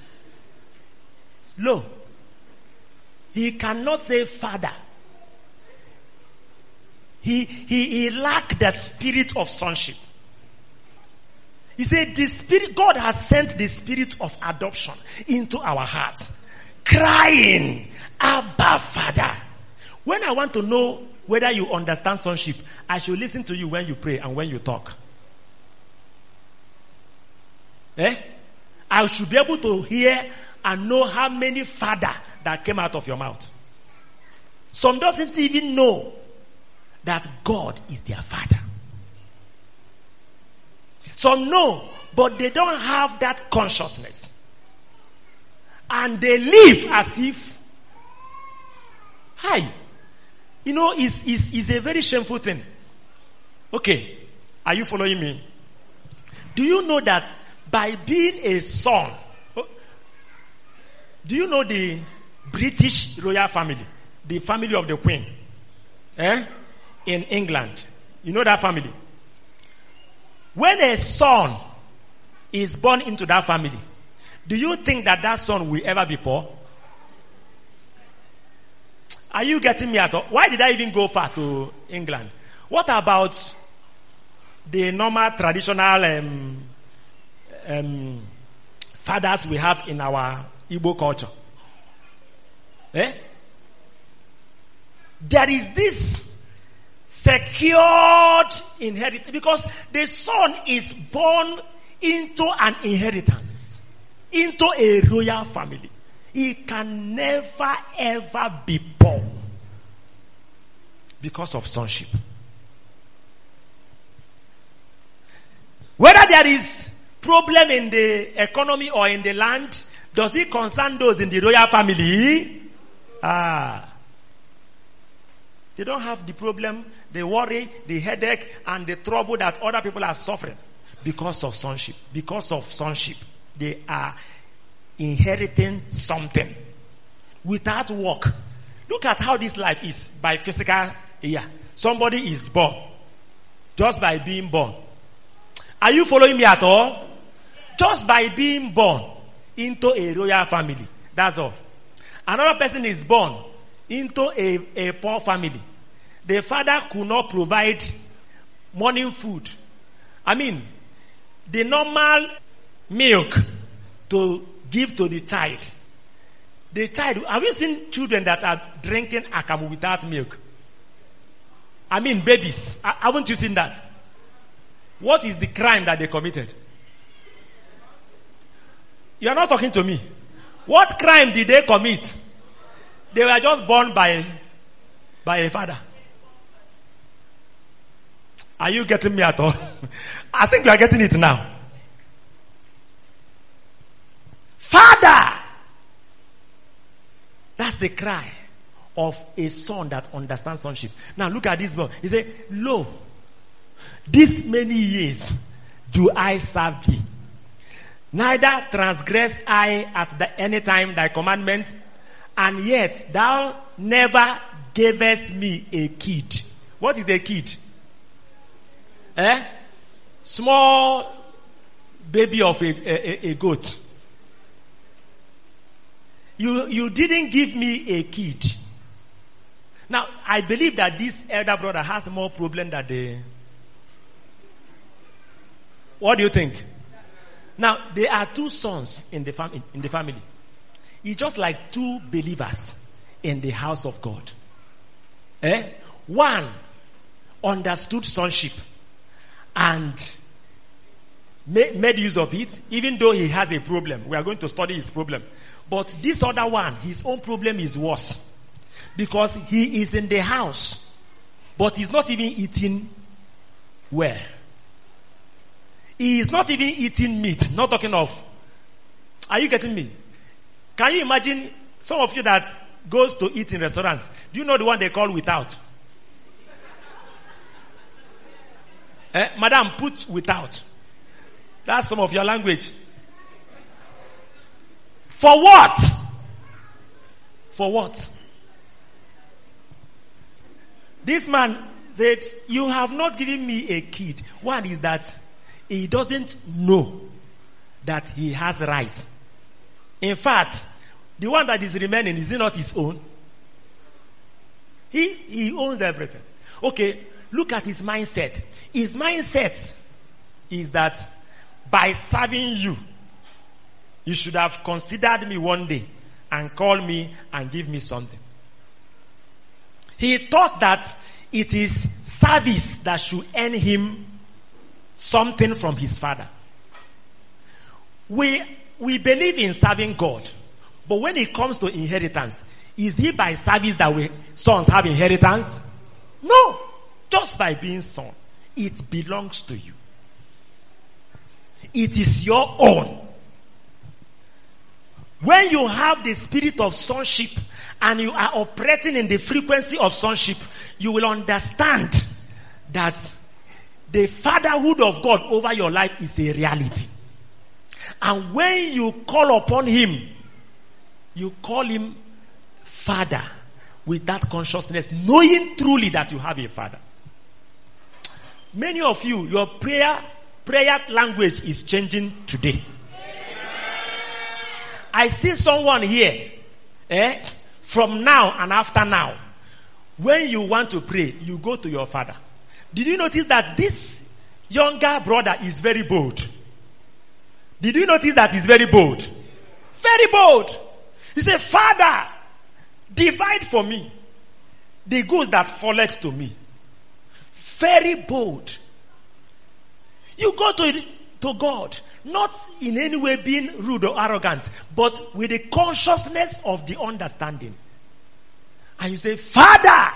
Lo. He cannot say father. He, he, he lacked the spirit of sonship. He said the spirit, God has sent the spirit of adoption into our hearts. crying, Abba Father. When I want to know whether you understand sonship, I should listen to you when you pray and when you talk. Eh? I should be able to hear and know how many father that came out of your mouth. Some doesn't even know that God is their father. Some know, but they don't have that consciousness. And they live as if, hi, you know, it's, it's, it's a very shameful thing. Okay, are you following me? Do you know that by being a son, oh, do you know the British royal family? The family of the Queen? Eh? In England. You know that family? When a son is born into that family, do you think that that son will ever be poor? Are you getting me at all? Why did I even go far to England? What about the normal traditional um, um, fathers we have in our Igbo culture? Eh? There is this secured inheritance because the son is born into an inheritance, into a royal family. He can never ever be poor because of sonship. Whether there is problem in the economy or in the land, does it concern those in the royal family? Ah. They don't have the problem, the worry, the headache, and the trouble that other people are suffering because of sonship. Because of sonship. They are inheriting something without work. Look at how this life is by physical ear. Somebody is born just by being born. Are you following me at all? Just by being born into a royal family. That's all. Another person is born into a, a poor family. The father could not provide morning food. I mean, the normal milk to give to the child. The child, have you seen children that are drinking akamu without milk? I mean, babies. Haven't you seen that? What is the crime that they committed? You are not talking to me. What crime did they commit? They were just born by, by a father. Are you getting me at all? I think you are getting it now. Father! That's the cry of a son that understands sonship. Now look at this boy. He said, Lo, this many years do I serve thee. Neither transgress I at the, any time thy commandment, and yet thou never gavest me a kid. What is a kid? Eh? Small baby of a, a, a goat. You, you didn't give me a kid. Now, I believe that this elder brother has more problem than the. What do you think? Now, there are two sons in the, fam- in the family. It's just like two believers in the house of God. Eh? One understood sonship and made use of it, even though he has a problem. We are going to study his problem. But this other one, his own problem is worse. Because he is in the house, but he's not even eating well. He is not even eating meat. Not talking of. Are you getting me? Can you imagine some of you that goes to eat in restaurants? Do you know the one they call without? Eh, Madam, put without. That's some of your language. For what? For what? This man said, You have not given me a kid. One is that he doesn't know that he has right. In fact, the one that is remaining is not his own. He, he owns everything. Okay, look at his mindset. His mindset is that by serving you, you should have considered me one day and call me and give me something. He thought that it is service that should earn him something from his father. We, we believe in serving God, but when it comes to inheritance, is it by service that we sons have inheritance? No. Just by being son. It belongs to you. It is your own. When you have the spirit of sonship and you are operating in the frequency of sonship, you will understand that the fatherhood of God over your life is a reality. And when you call upon Him, you call Him Father with that consciousness, knowing truly that you have a Father. Many of you, your prayer, prayer language is changing today. I see someone here, eh, from now and after now. When you want to pray, you go to your father. Did you notice that this younger brother is very bold? Did you notice that he's very bold? Very bold. He said, Father, divide for me the goods that falleth to me. Very bold. You go to, to God, not in any way being rude or arrogant, but with the consciousness of the understanding. And you say, Father,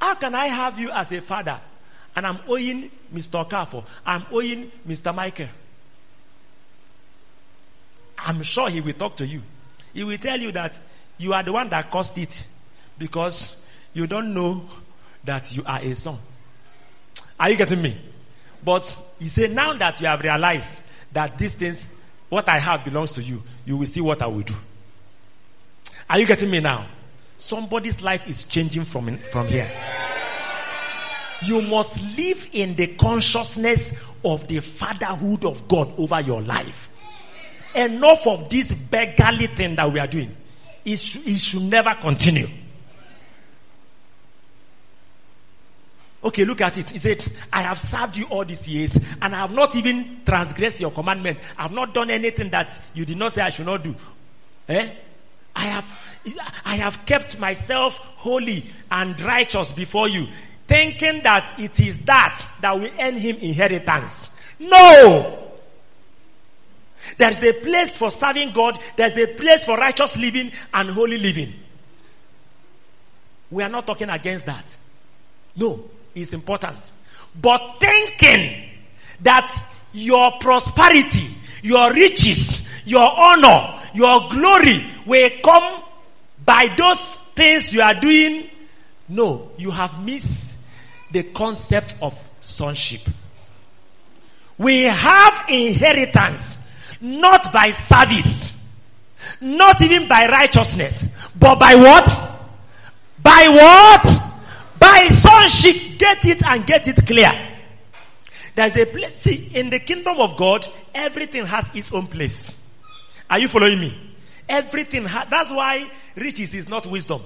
how can I have you as a father? And I'm owing Mr. Kafo. I'm owing Mr. Michael. I'm sure he will talk to you. He will tell you that you are the one that caused it because you don't know that you are a son. Are you getting me? But he said, now that you have realized that these things, what I have belongs to you, you will see what I will do. Are you getting me now? Somebody's life is changing from, from here. You must live in the consciousness of the fatherhood of God over your life. Enough of this beggarly thing that we are doing. It, sh- it should never continue. Okay, look at it. He said, I have served you all these years and I have not even transgressed your commandments. I have not done anything that you did not say I should not do. Eh? I have, I have kept myself holy and righteous before you, thinking that it is that that will earn him inheritance. No! There's a place for serving God, there's a place for righteous living and holy living. We are not talking against that. No, it's important. But thinking that your prosperity, your riches, your honor, your glory will come by those things you are doing. No, you have missed the concept of sonship. We have inheritance not by service, not even by righteousness, but by what? By what? By sonship. Get it and get it clear. There's a place. See, in the kingdom of God, everything has its own place. Are you following me? Everything has, that's why riches is not wisdom.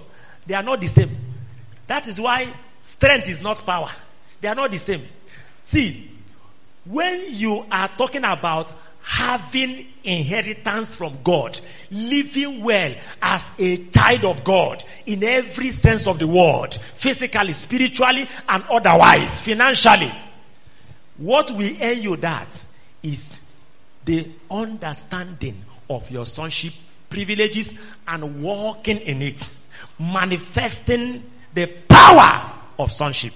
They are not the same. That is why strength is not power. They are not the same. See, when you are talking about having inheritance from God, living well as a child of God in every sense of the word, physically, spiritually, and otherwise, financially. What will earn you that is the understanding of your sonship privileges and walking in it, manifesting the power of sonship.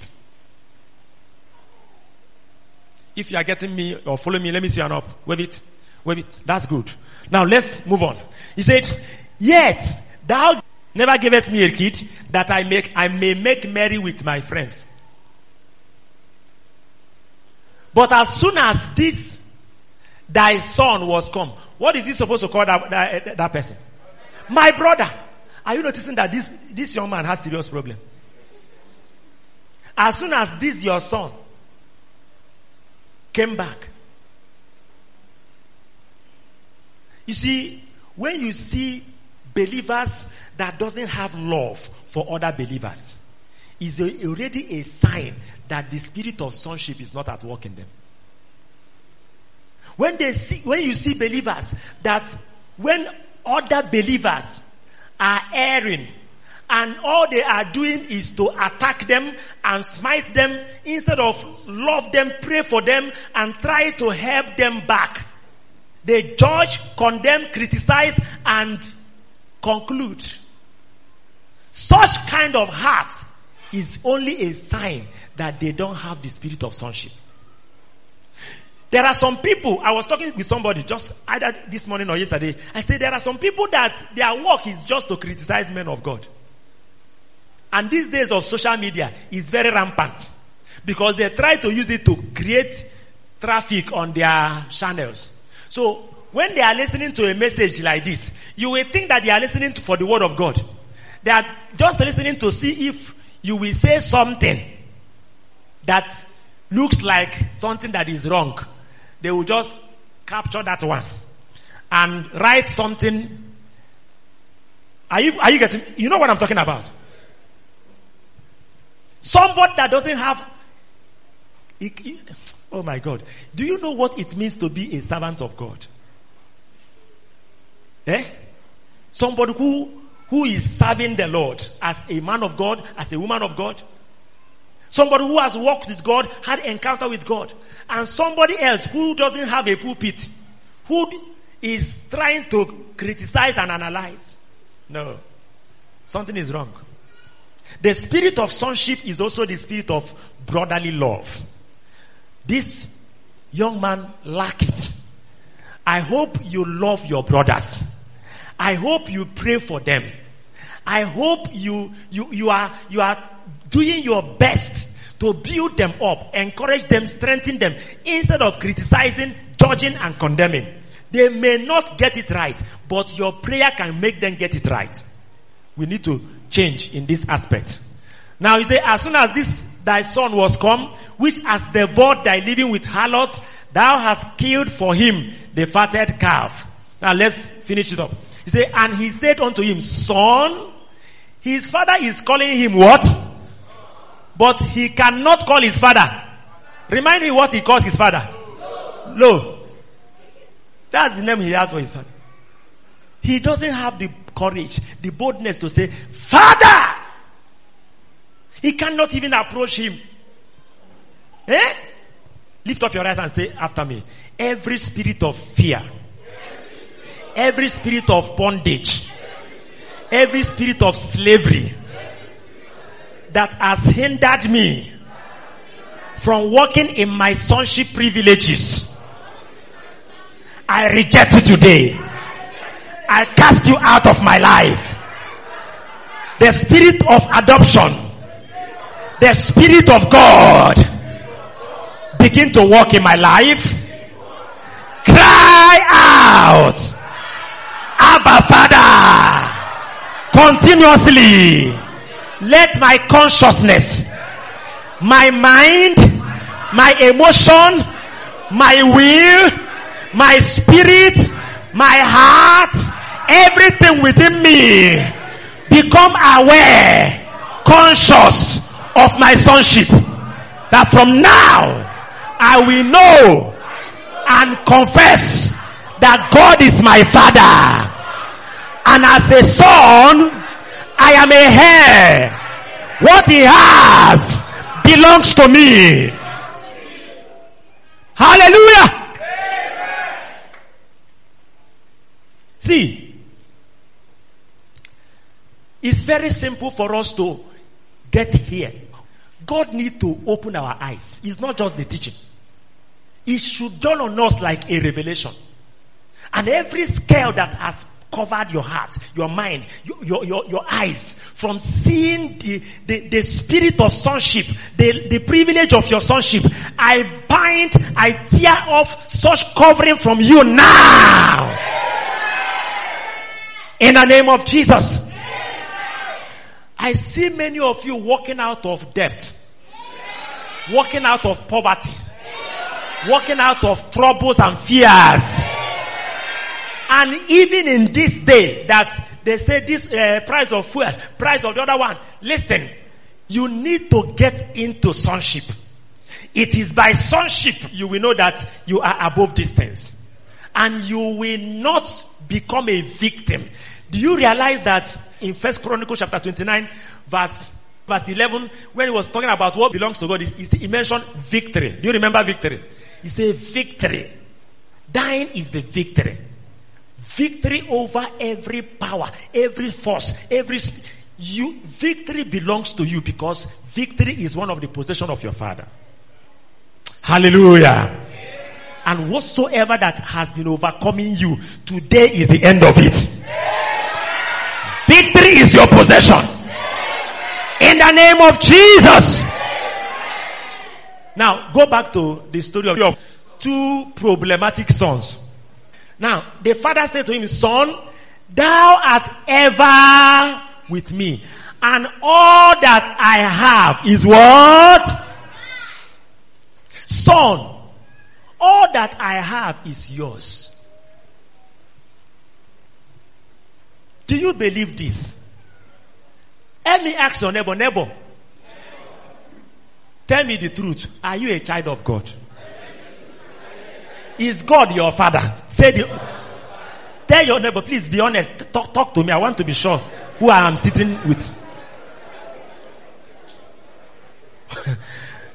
If you are getting me or following me, let me see an up. Wave it. Wave it. That's good. Now let's move on. He said, Yet thou never givest me a kid that I make I may make merry with my friends. But as soon as this thy son was come, what is he supposed to call that, that, that person? My brother. Are you noticing that this, this young man has serious problem? As soon as this your son came back. You see, when you see believers that doesn't have love for other believers, is already a sign that the spirit of sonship is not at work in them. When they see, when you see believers that when other believers are erring and all they are doing is to attack them and smite them instead of love them, pray for them and try to help them back. They judge, condemn, criticize and conclude. Such kind of heart is only a sign that they don't have the spirit of sonship. There are some people, I was talking with somebody just either this morning or yesterday. I said there are some people that their work is just to criticize men of God. And these days of social media is very rampant because they try to use it to create traffic on their channels. So when they are listening to a message like this, you will think that they are listening for the word of God. They are just listening to see if you will say something that looks like something that is wrong they will just capture that one and write something. Are you, are you getting, you know what I'm talking about? Somebody that doesn't have, oh my God. Do you know what it means to be a servant of God? Eh? Somebody who, who is serving the Lord as a man of God, as a woman of God. Somebody who has walked with God, had encounter with God. And somebody else who doesn't have a pulpit, who is trying to criticize and analyze. No. Something is wrong. The spirit of sonship is also the spirit of brotherly love. This young man lacked it. I hope you love your brothers. I hope you pray for them. I hope you, you, you are, you are doing your best to build them up, encourage them, strengthen them, instead of criticizing, judging, and condemning. They may not get it right, but your prayer can make them get it right. We need to change in this aspect. Now he say, as soon as this thy son was come, which has devoured thy living with harlots, thou hast killed for him the fatted calf. Now let's finish it up. He said, and he said unto him, son, his father is calling him what? But he cannot call his father. Remind me what he calls his father. Lo. That's the name he has for his father. He doesn't have the courage, the boldness to say, Father! He cannot even approach him. Eh? Lift up your right hand and say after me. Every spirit of fear, every spirit of bondage, every spirit of slavery, that has hindered me from walking in my sonship privileges. I reject it today. I cast you out of my life. The spirit of adoption, the spirit of God, begin to walk in my life. Cry out, Abba Father, continuously let my consciousness, my mind, my emotion, my will, my spirit, my heart, everything within me become aware, conscious of my sonship. That from now I will know and confess that God is my father. And as a son, I am a heir. What he has belongs to me. Hallelujah. See, it's very simple for us to get here. God need to open our eyes. It's not just the teaching. It should dawn on us like a revelation. And every scale that has covered your heart, your mind, your, your, your, your, eyes from seeing the, the, the spirit of sonship, the, the privilege of your sonship. I bind, I tear off such covering from you now. In the name of Jesus. I see many of you walking out of debt, walking out of poverty, walking out of troubles and fears. And even in this day that they say this uh, price of fuel, price of the other one, listen, you need to get into sonship. It is by sonship you will know that you are above these things. and you will not become a victim. Do you realize that in First Chronicles chapter 29 verse verse 11 when he was talking about what belongs to God he, he mentioned victory. Do you remember victory? He said victory. Dying is the victory. Victory over every power, every force, every sp- you victory belongs to you because victory is one of the possession of your father. Hallelujah. And whatsoever that has been overcoming you, today is the end of it. Victory is your possession. In the name of Jesus. Now, go back to the story of your two problematic sons. Now, the father said to him, Son, thou art ever with me, and all that I have is what? Son, all that I have is yours. Do you believe this? Let me ask your neighbor, neighbor. Tell me the truth. Are you a child of God? Is God your father? Say the, tell your neighbor, please be honest. Talk, talk to me. I want to be sure who I am sitting with.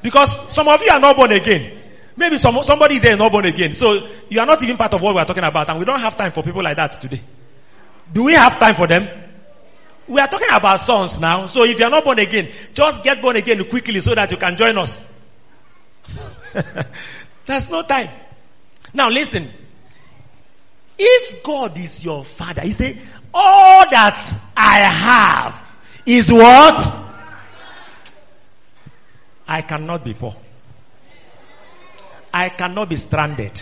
because some of you are not born again. Maybe some, somebody is there not born again. So you are not even part of what we are talking about. And we don't have time for people like that today. Do we have time for them? We are talking about sons now. So if you are not born again, just get born again quickly so that you can join us. There's no time. Now listen. If God is your father, he said, all that I have is what? I cannot be poor. I cannot be stranded.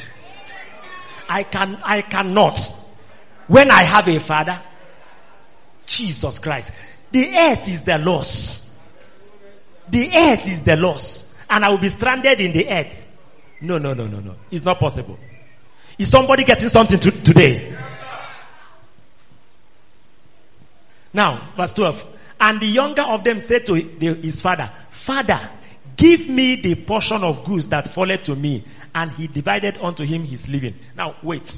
I can, I cannot. When I have a father, Jesus Christ, the earth is the loss. The earth is the loss. And I will be stranded in the earth. No, no, no, no, no. It's not possible. Is somebody getting something to, today? Now, verse 12. And the younger of them said to his father, Father, Give me the portion of goods that falleth to me. And he divided unto him his living. Now, wait.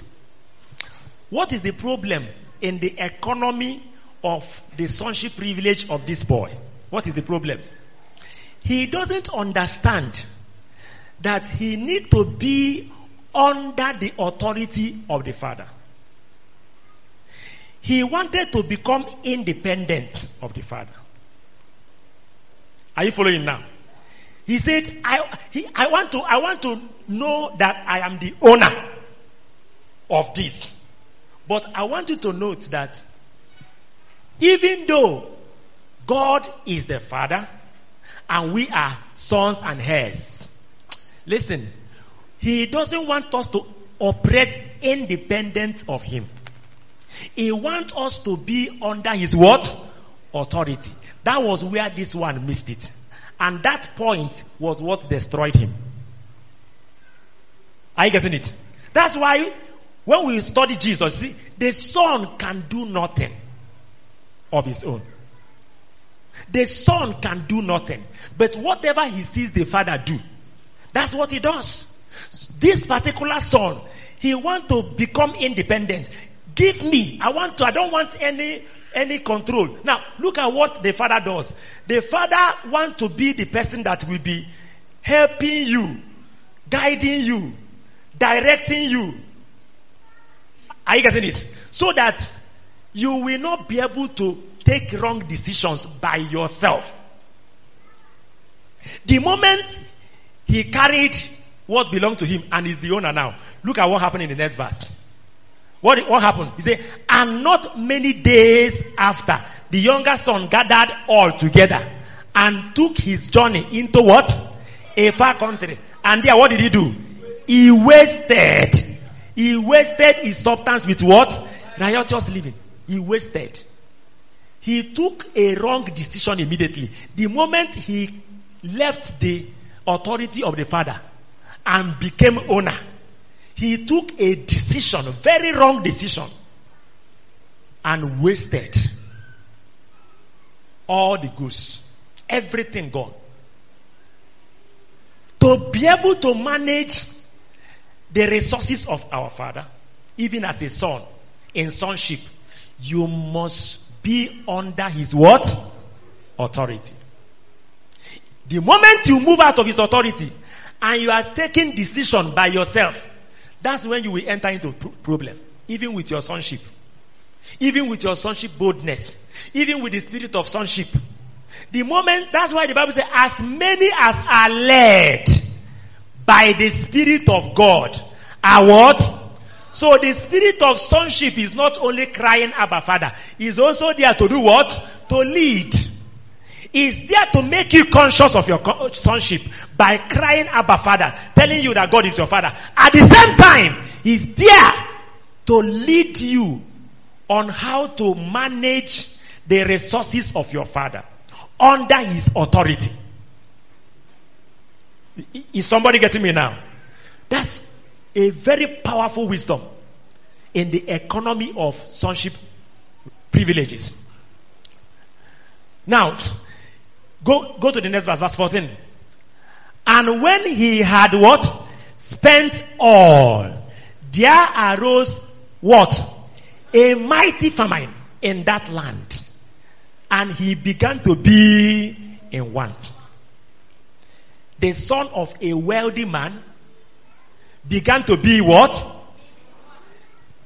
What is the problem in the economy of the sonship privilege of this boy? What is the problem? He doesn't understand that he need to be under the authority of the father. He wanted to become independent of the father. Are you following now? He said, I, he, I want to, I want to know that I am the owner of this. But I want you to note that even though God is the father and we are sons and heirs, listen, he doesn't want us to operate independent of him. He wants us to be under his what? Authority. That was where this one missed it. And that point was what destroyed him. Are you getting it? That's why when we study Jesus, see, the son can do nothing of his own. The son can do nothing. But whatever he sees the father do, that's what he does. This particular son, he want to become independent. Give me. I want to, I don't want any any control. Now, look at what the father does. The father wants to be the person that will be helping you, guiding you, directing you. Are you getting it? So that you will not be able to take wrong decisions by yourself. The moment he carried what belonged to him and is the owner now, look at what happened in the next verse. What, what happened? He said, and not many days after, the younger son gathered all together and took his journey into what? A far country. And there, what did he do? He wasted. He wasted his substance with what? Riotous living. He wasted. He took a wrong decision immediately. The moment he left the authority of the father and became owner, he took a decision, a very wrong decision, and wasted all the goods, everything gone. To be able to manage the resources of our Father, even as a son, in sonship, you must be under his what? Authority. The moment you move out of his authority and you are taking decision by yourself, that's when you will enter into problem. Even with your sonship. Even with your sonship boldness. Even with the spirit of sonship. The moment, that's why the Bible says, as many as are led by the Spirit of God are what? So the spirit of sonship is not only crying Abba Father, is also there to do what? To lead. Is there to make you conscious of your sonship by crying Abba Father, telling you that God is your Father. At the same time, He's there to lead you on how to manage the resources of your Father under His authority. Is somebody getting me now? That's a very powerful wisdom in the economy of sonship privileges. Now, go, go to the next verse, verse 14. And when he had what? Spent all, there arose what? A mighty famine in that land. And he began to be in want. The son of a wealthy man began to be what?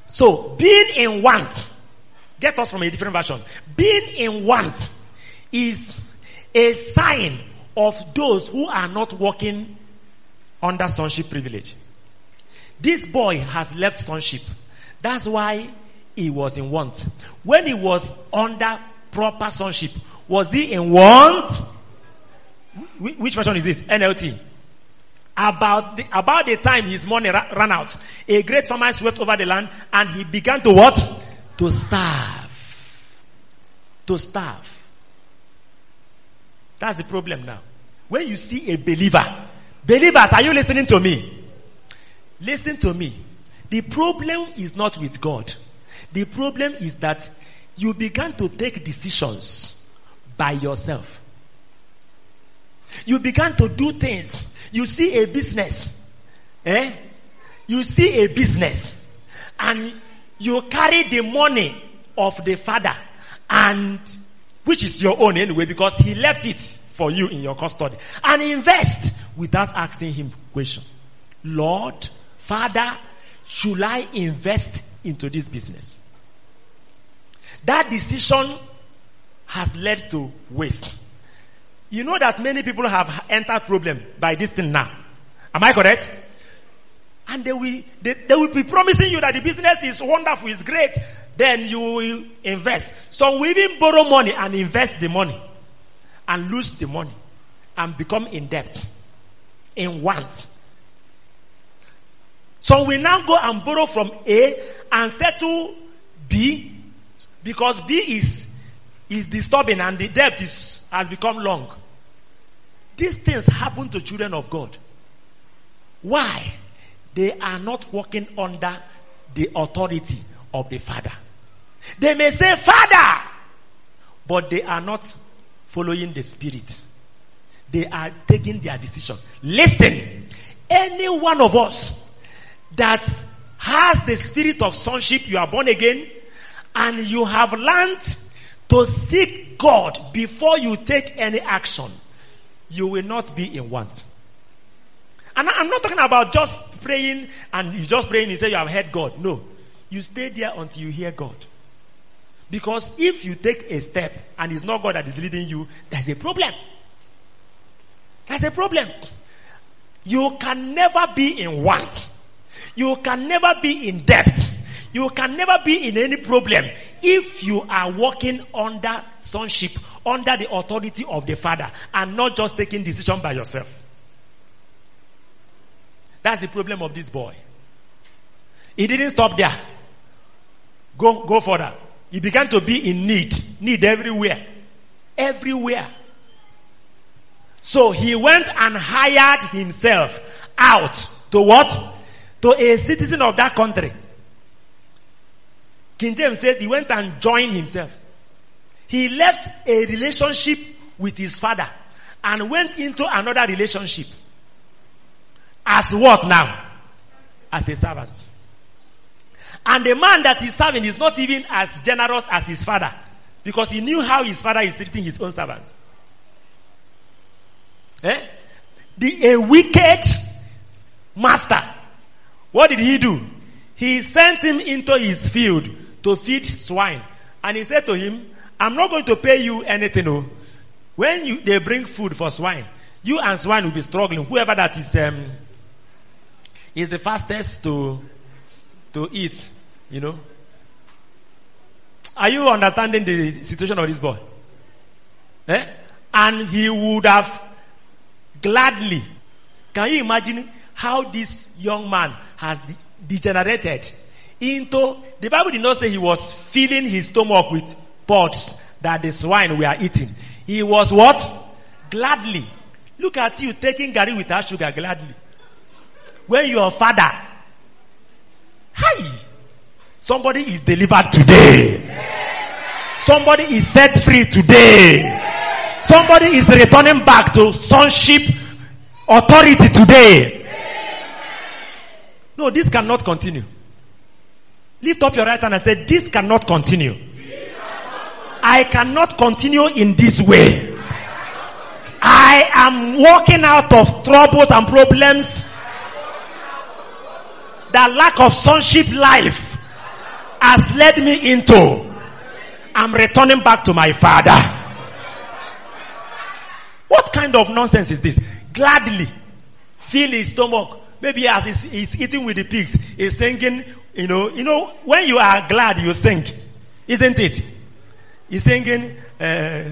So, being in want, get us from a different version. Being in want is a sign of those who are not working under sonship privilege. This boy has left sonship. That's why he was in want. When he was under proper sonship, was he in want? Which version is this? NLT. About the, about the time his money ra- ran out, a great famine swept over the land and he began to what? To starve. To starve. That's the problem now. When you see a believer, believers, are you listening to me? Listen to me. The problem is not with God. The problem is that you began to take decisions by yourself. You began to do things. You see a business. Eh? You see a business. And you carry the money of the father and which is your own anyway because he left it for you in your custody and invest without asking him question. Lord, Father, should I invest into this business? That decision has led to waste. You know that many people have entered problem by this thing now. Am I correct? And they will, they, they will be promising you that the business is wonderful, is great. Then you will invest. So we even borrow money and invest the money and lose the money and become in debt, in want. So we now go and borrow from A and settle B because B is, is disturbing and the debt is, has become long. These things happen to children of God. Why? They are not working under the authority of the Father. They may say, Father, but they are not following the Spirit. They are taking their decision. Listen, any one of us that has the spirit of sonship, you are born again, and you have learned to seek God before you take any action you will not be in want. And I'm not talking about just praying and you just praying and say you have heard God. No. You stay there until you hear God. Because if you take a step and it's not God that is leading you, there's a problem. There's a problem. You can never be in want. You can never be in debt. You can never be in any problem if you are walking under sonship, under the authority of the Father, and not just taking decision by yourself. That's the problem of this boy. He didn't stop there. Go, go further. He began to be in need. Need everywhere. Everywhere. So he went and hired himself out to what? To a citizen of that country. King James says he went and joined himself. He left a relationship with his father and went into another relationship. As what now? As a servant. And the man that he's serving is not even as generous as his father. Because he knew how his father is treating his own servants. Eh? The, a wicked master. What did he do? He sent him into his field to feed swine. And he said to him, I'm not going to pay you anything. No. When you, they bring food for swine, you and swine will be struggling. Whoever that is, um, is the fastest to, to eat, you know. Are you understanding the situation of this boy? Eh? And he would have gladly. Can you imagine how this young man has de- degenerated into, the Bible did not say he was filling his stomach with pots that the swine were eating. He was what? Gladly. Look at you taking garri without sugar gladly. When your father, hi, somebody is delivered today. Somebody is set free today. Somebody is returning back to sonship authority today. No, this cannot continue. Lift up your right hand and say, This cannot continue. I cannot continue in this way. I am walking out of troubles and problems The lack of sonship life has led me into. I'm returning back to my father. What kind of nonsense is this? Gladly fill his stomach. Maybe as he's, he's eating with the pigs, he's singing, you know, you know, when you are glad, you sing. Isn't it? He's singing, uh,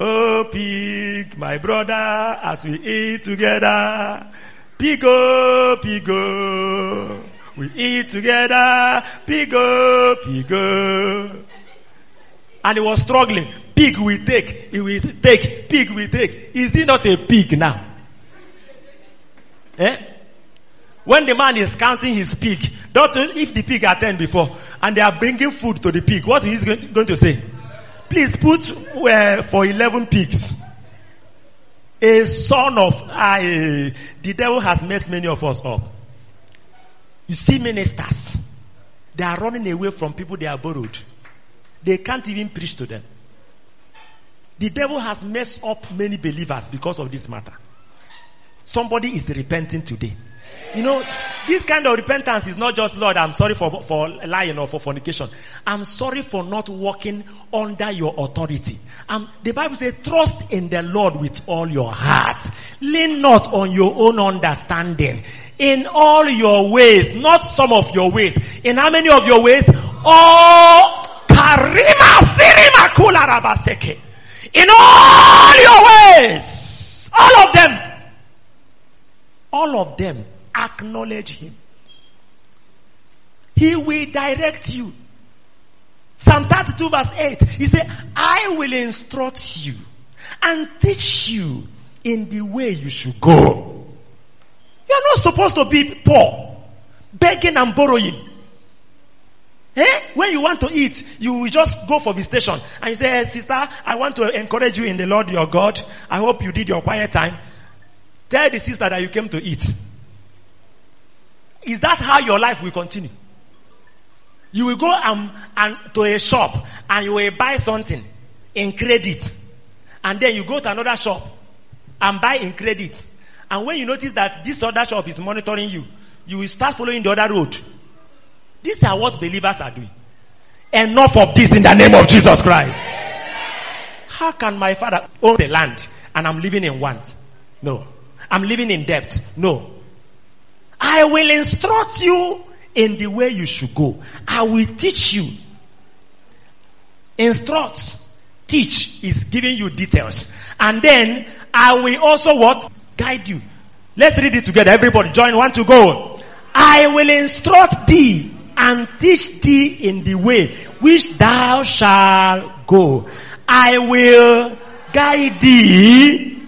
Oh pig, my brother, as we eat together. Pigo, pigo. We eat together. Pigo, pigo. And he was struggling. Pig we take, he will take, pig we take. Is he not a pig now? Eh? When the man is counting his pig, don't, if the pig are 10 before, and they are bringing food to the pig, what is he going to say? Please put uh, for 11 pigs. A son of, I. the devil has messed many of us up. You see ministers, they are running away from people they are borrowed. They can't even preach to them. The devil has messed up many believers because of this matter. Somebody is repenting today. You know, this kind of repentance is not just, Lord, I'm sorry for, for lying or for fornication. I'm sorry for not walking under your authority. Um, the Bible says, trust in the Lord with all your heart. Lean not on your own understanding. In all your ways, not some of your ways. In how many of your ways? All sirima kula. In all your ways. All of them. All of them acknowledge him. He will direct you. Psalm 32 verse 8. He said, I will instruct you and teach you in the way you should go. You're not supposed to be poor, begging and borrowing. Eh? When you want to eat, you will just go for visitation and you say, hey, sister, I want to encourage you in the Lord your God. I hope you did your quiet time. Tell the sister that you came to eat. Is that how your life will continue? You will go and, and to a shop and you will buy something in credit. And then you go to another shop and buy in credit. And when you notice that this other shop is monitoring you, you will start following the other road. These are what believers are doing. Enough of this in the name of Jesus Christ. How can my father own the land and I'm living in want? No. I'm living in debt? No. I will instruct you in the way you should go. I will teach you. Instruct, teach is giving you details. And then I will also what? Guide you. Let's read it together. Everybody join one to go. I will instruct thee and teach thee in the way which thou shalt go. I will guide thee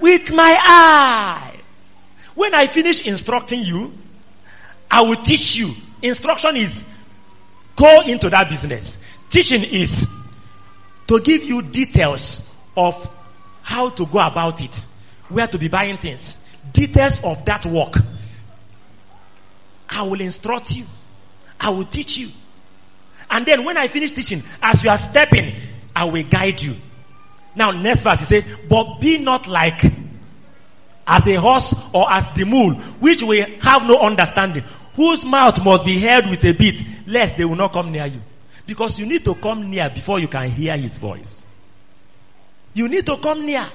with my eye. When I finish instructing you, I will teach you. Instruction is go into that business. Teaching is to give you details of how to go about it, where to be buying things, details of that work. I will instruct you. I will teach you. And then when I finish teaching, as you are stepping, I will guide you. Now, next verse, he said, but be not like as a horse or as the mule, which will have no understanding, whose mouth must be held with a bit, lest they will not come near you. Because you need to come near before you can hear his voice. You need to come near.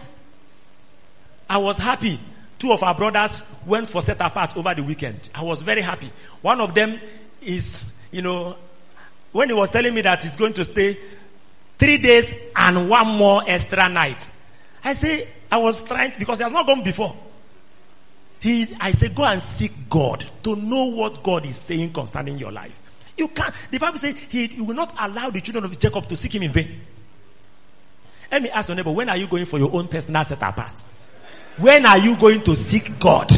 I was happy. Two of our brothers went for set apart over the weekend. I was very happy. One of them is, you know, when he was telling me that he's going to stay three days and one more extra night. I say, I was trying, because he has not gone before. He, I say, go and seek God to know what God is saying concerning your life. You can't, the Bible says he, will not allow the children of Jacob to seek him in vain. Let me ask your neighbor, when are you going for your own personal set apart? When are you going to seek God?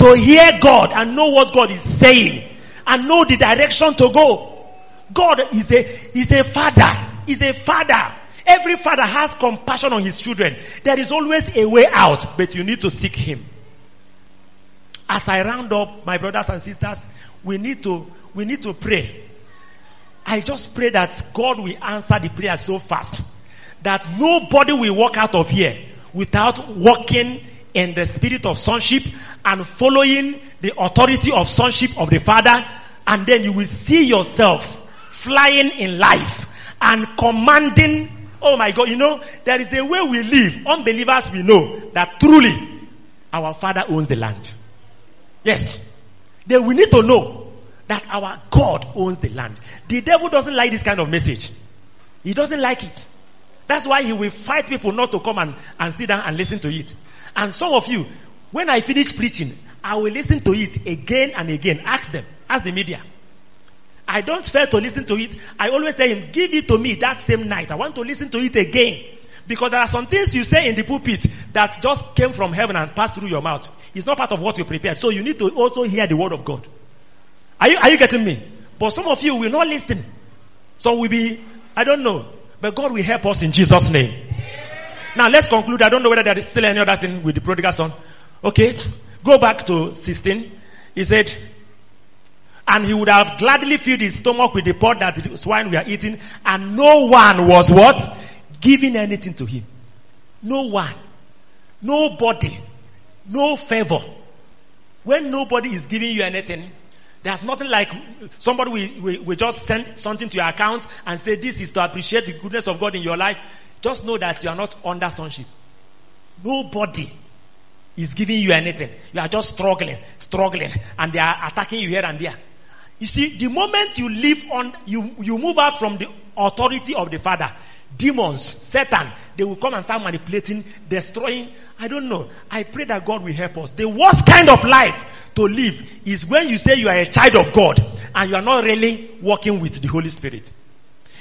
To hear God and know what God is saying and know the direction to go. God is a, is a father. Is a father. Every father has compassion on his children. There is always a way out, but you need to seek him. As I round up, my brothers and sisters, we need to, we need to pray. I just pray that God will answer the prayer so fast that nobody will walk out of here without walking in the spirit of sonship and following the authority of sonship of the Father. And then you will see yourself flying in life and commanding. Oh my God, you know, there is a way we live. Unbelievers, we know that truly our Father owns the land. Yes. Then we need to know that our God owns the land. The devil doesn't like this kind of message. He doesn't like it. That's why he will fight people not to come and, and sit down and listen to it. And some of you, when I finish preaching, I will listen to it again and again. Ask them. Ask the media. I don't fail to listen to it. I always tell him, give it to me that same night. I want to listen to it again. Because there are some things you say in the pulpit that just came from heaven and passed through your mouth. It's not part of what you prepared. So you need to also hear the word of God. Are you, are you getting me? But some of you will not listen. Some will be, I don't know. But God will help us in Jesus' name. Now let's conclude. I don't know whether there is still any other thing with the prodigal son. Okay. Go back to 16. He said, and he would have gladly filled his stomach with the pot that the swine were eating, and no one was what? Giving anything to him. No one. Nobody. No favor. When nobody is giving you anything, there's nothing like somebody will, will, will, just send something to your account and say this is to appreciate the goodness of God in your life. Just know that you are not under sonship. Nobody is giving you anything. You are just struggling, struggling, and they are attacking you here and there. You see, the moment you live on, you, you move out from the authority of the Father, demons, Satan, they will come and start manipulating, destroying. I don't know. I pray that God will help us. The worst kind of life to live is when you say you are a child of God and you are not really working with the Holy Spirit.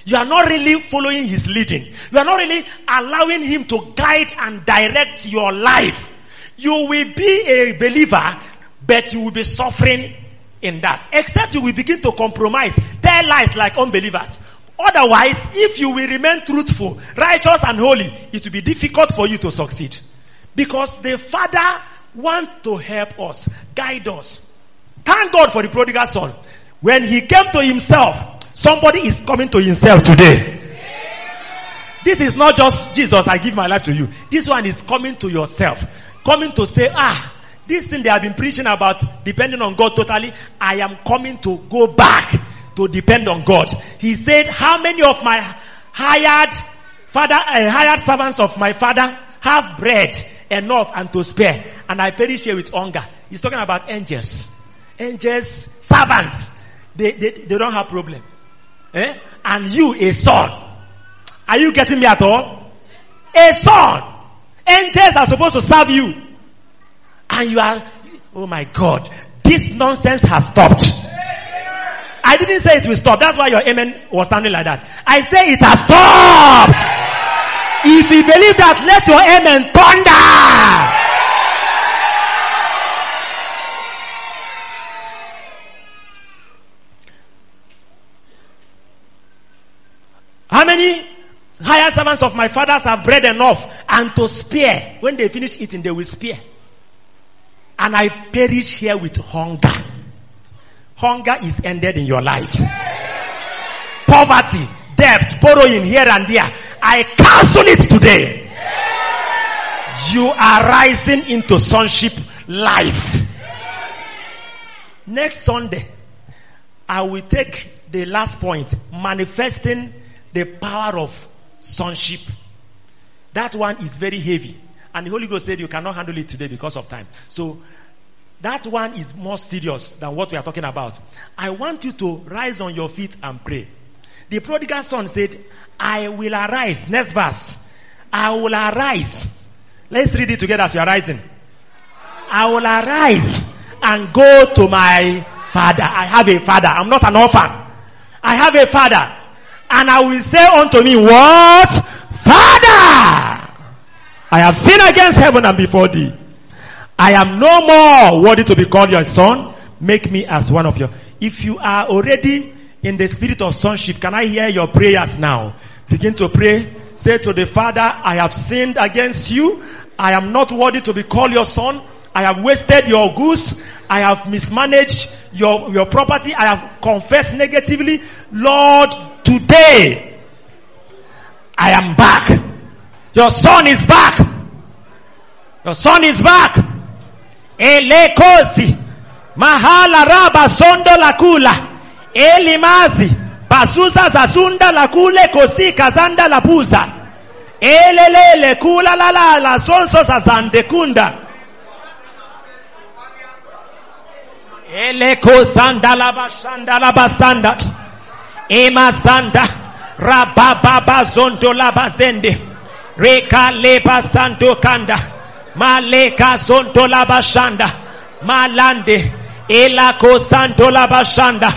You are not really following His leading. You are not really allowing Him to guide and direct your life. You will be a believer, but you will be suffering in that. Except you will begin to compromise, tell lies like unbelievers. Otherwise, if you will remain truthful, righteous and holy, it will be difficult for you to succeed. Because the Father wants to help us, guide us. Thank God for the prodigal son. When he came to himself, somebody is coming to himself today. This is not just Jesus, I give my life to you. This one is coming to yourself. Coming to say, ah, this thing they have been preaching about depending on God totally, I am coming to go back to depend on God. He said, how many of my hired father, uh, hired servants of my father have bread enough and to spare and I perish here with hunger. He's talking about angels. Angels, servants. They, they, they don't have problem. Eh? And you, a son. Are you getting me at all? A son. Angels are supposed to serve you. And you are, oh my God, this nonsense has stopped. I didn't say it will stop. That's why your amen was sounding like that. I say it has stopped. If you believe that, let your amen thunder. How many hired servants of my fathers have bread enough and to spare? When they finish eating, they will spare. And I perish here with hunger. hunger is ended in your life. Poverty, debt, borrowing here and there. I cancel it today. You are rising into sonship life. Next Sunday, I will take the last point, manifesting the power of sonship. That one is very heavy. And the Holy Ghost said you cannot handle it today because of time. So that one is more serious than what we are talking about. I want you to rise on your feet and pray. The prodigal son said, I will arise. Next verse. I will arise. Let's read it together as you are rising. I will arise and go to my father. I have a father. I'm not an orphan. I have a father. And I will say unto me, what? Father! I have sinned against heaven and before thee. I am no more worthy to be called your son. Make me as one of your. If you are already in the spirit of sonship, can I hear your prayers now? Begin to pray. Say to the Father, I have sinned against you. I am not worthy to be called your son. I have wasted your goods. I have mismanaged your, your property. I have confessed negatively. Lord, today I am back. Your son is back. Your son is back. Elekosi. Mahala raba sondo la kula. Elimazi. Basuza zazunda la kule kosi kazanda la buza. Elelele kula la la la sonso zazande kunda. Eleko sanda la bashanda la basanda. Ema sanda. Rababa zondo la bazende. Reka leba santo kanda. Maleka zonto la bashanda. Malande. Elako santo la bashanda.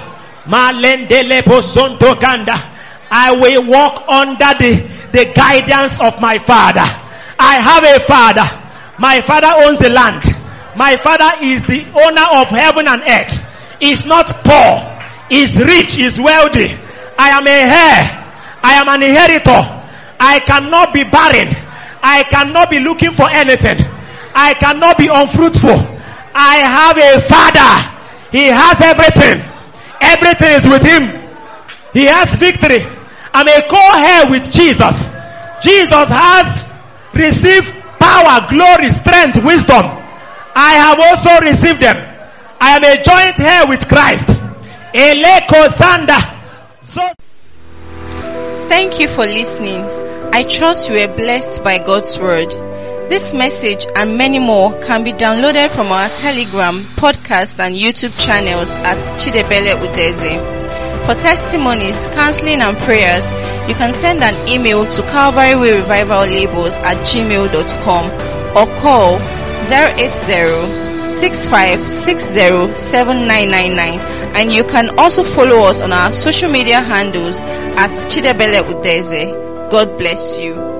Malende lepo zonto kanda. I will walk under the, the guidance of my father. I have a father. My father owns the land. My father is the owner of heaven and earth. He's not poor. He's rich. He's wealthy. I am a heir. I am an inheritor. I cannot be barren. I cannot be looking for anything. I cannot be unfruitful. I have a father. He has everything. Everything is with him. He has victory. I'm a co-heir with Jesus. Jesus has received power, glory, strength, wisdom. I have also received them. I am a joint heir with Christ. Eleko Sanda. So Thank you for listening. I trust you were blessed by God's word. This message and many more can be downloaded from our Telegram, podcast, and YouTube channels at Chidiebele Udeze. For testimonies, counseling, and prayers, you can send an email to Calvary Way Revival Labels at gmail.com or call 080-6560-7999 and you can also follow us on our social media handles at Chidiebele Udeze. God bless you.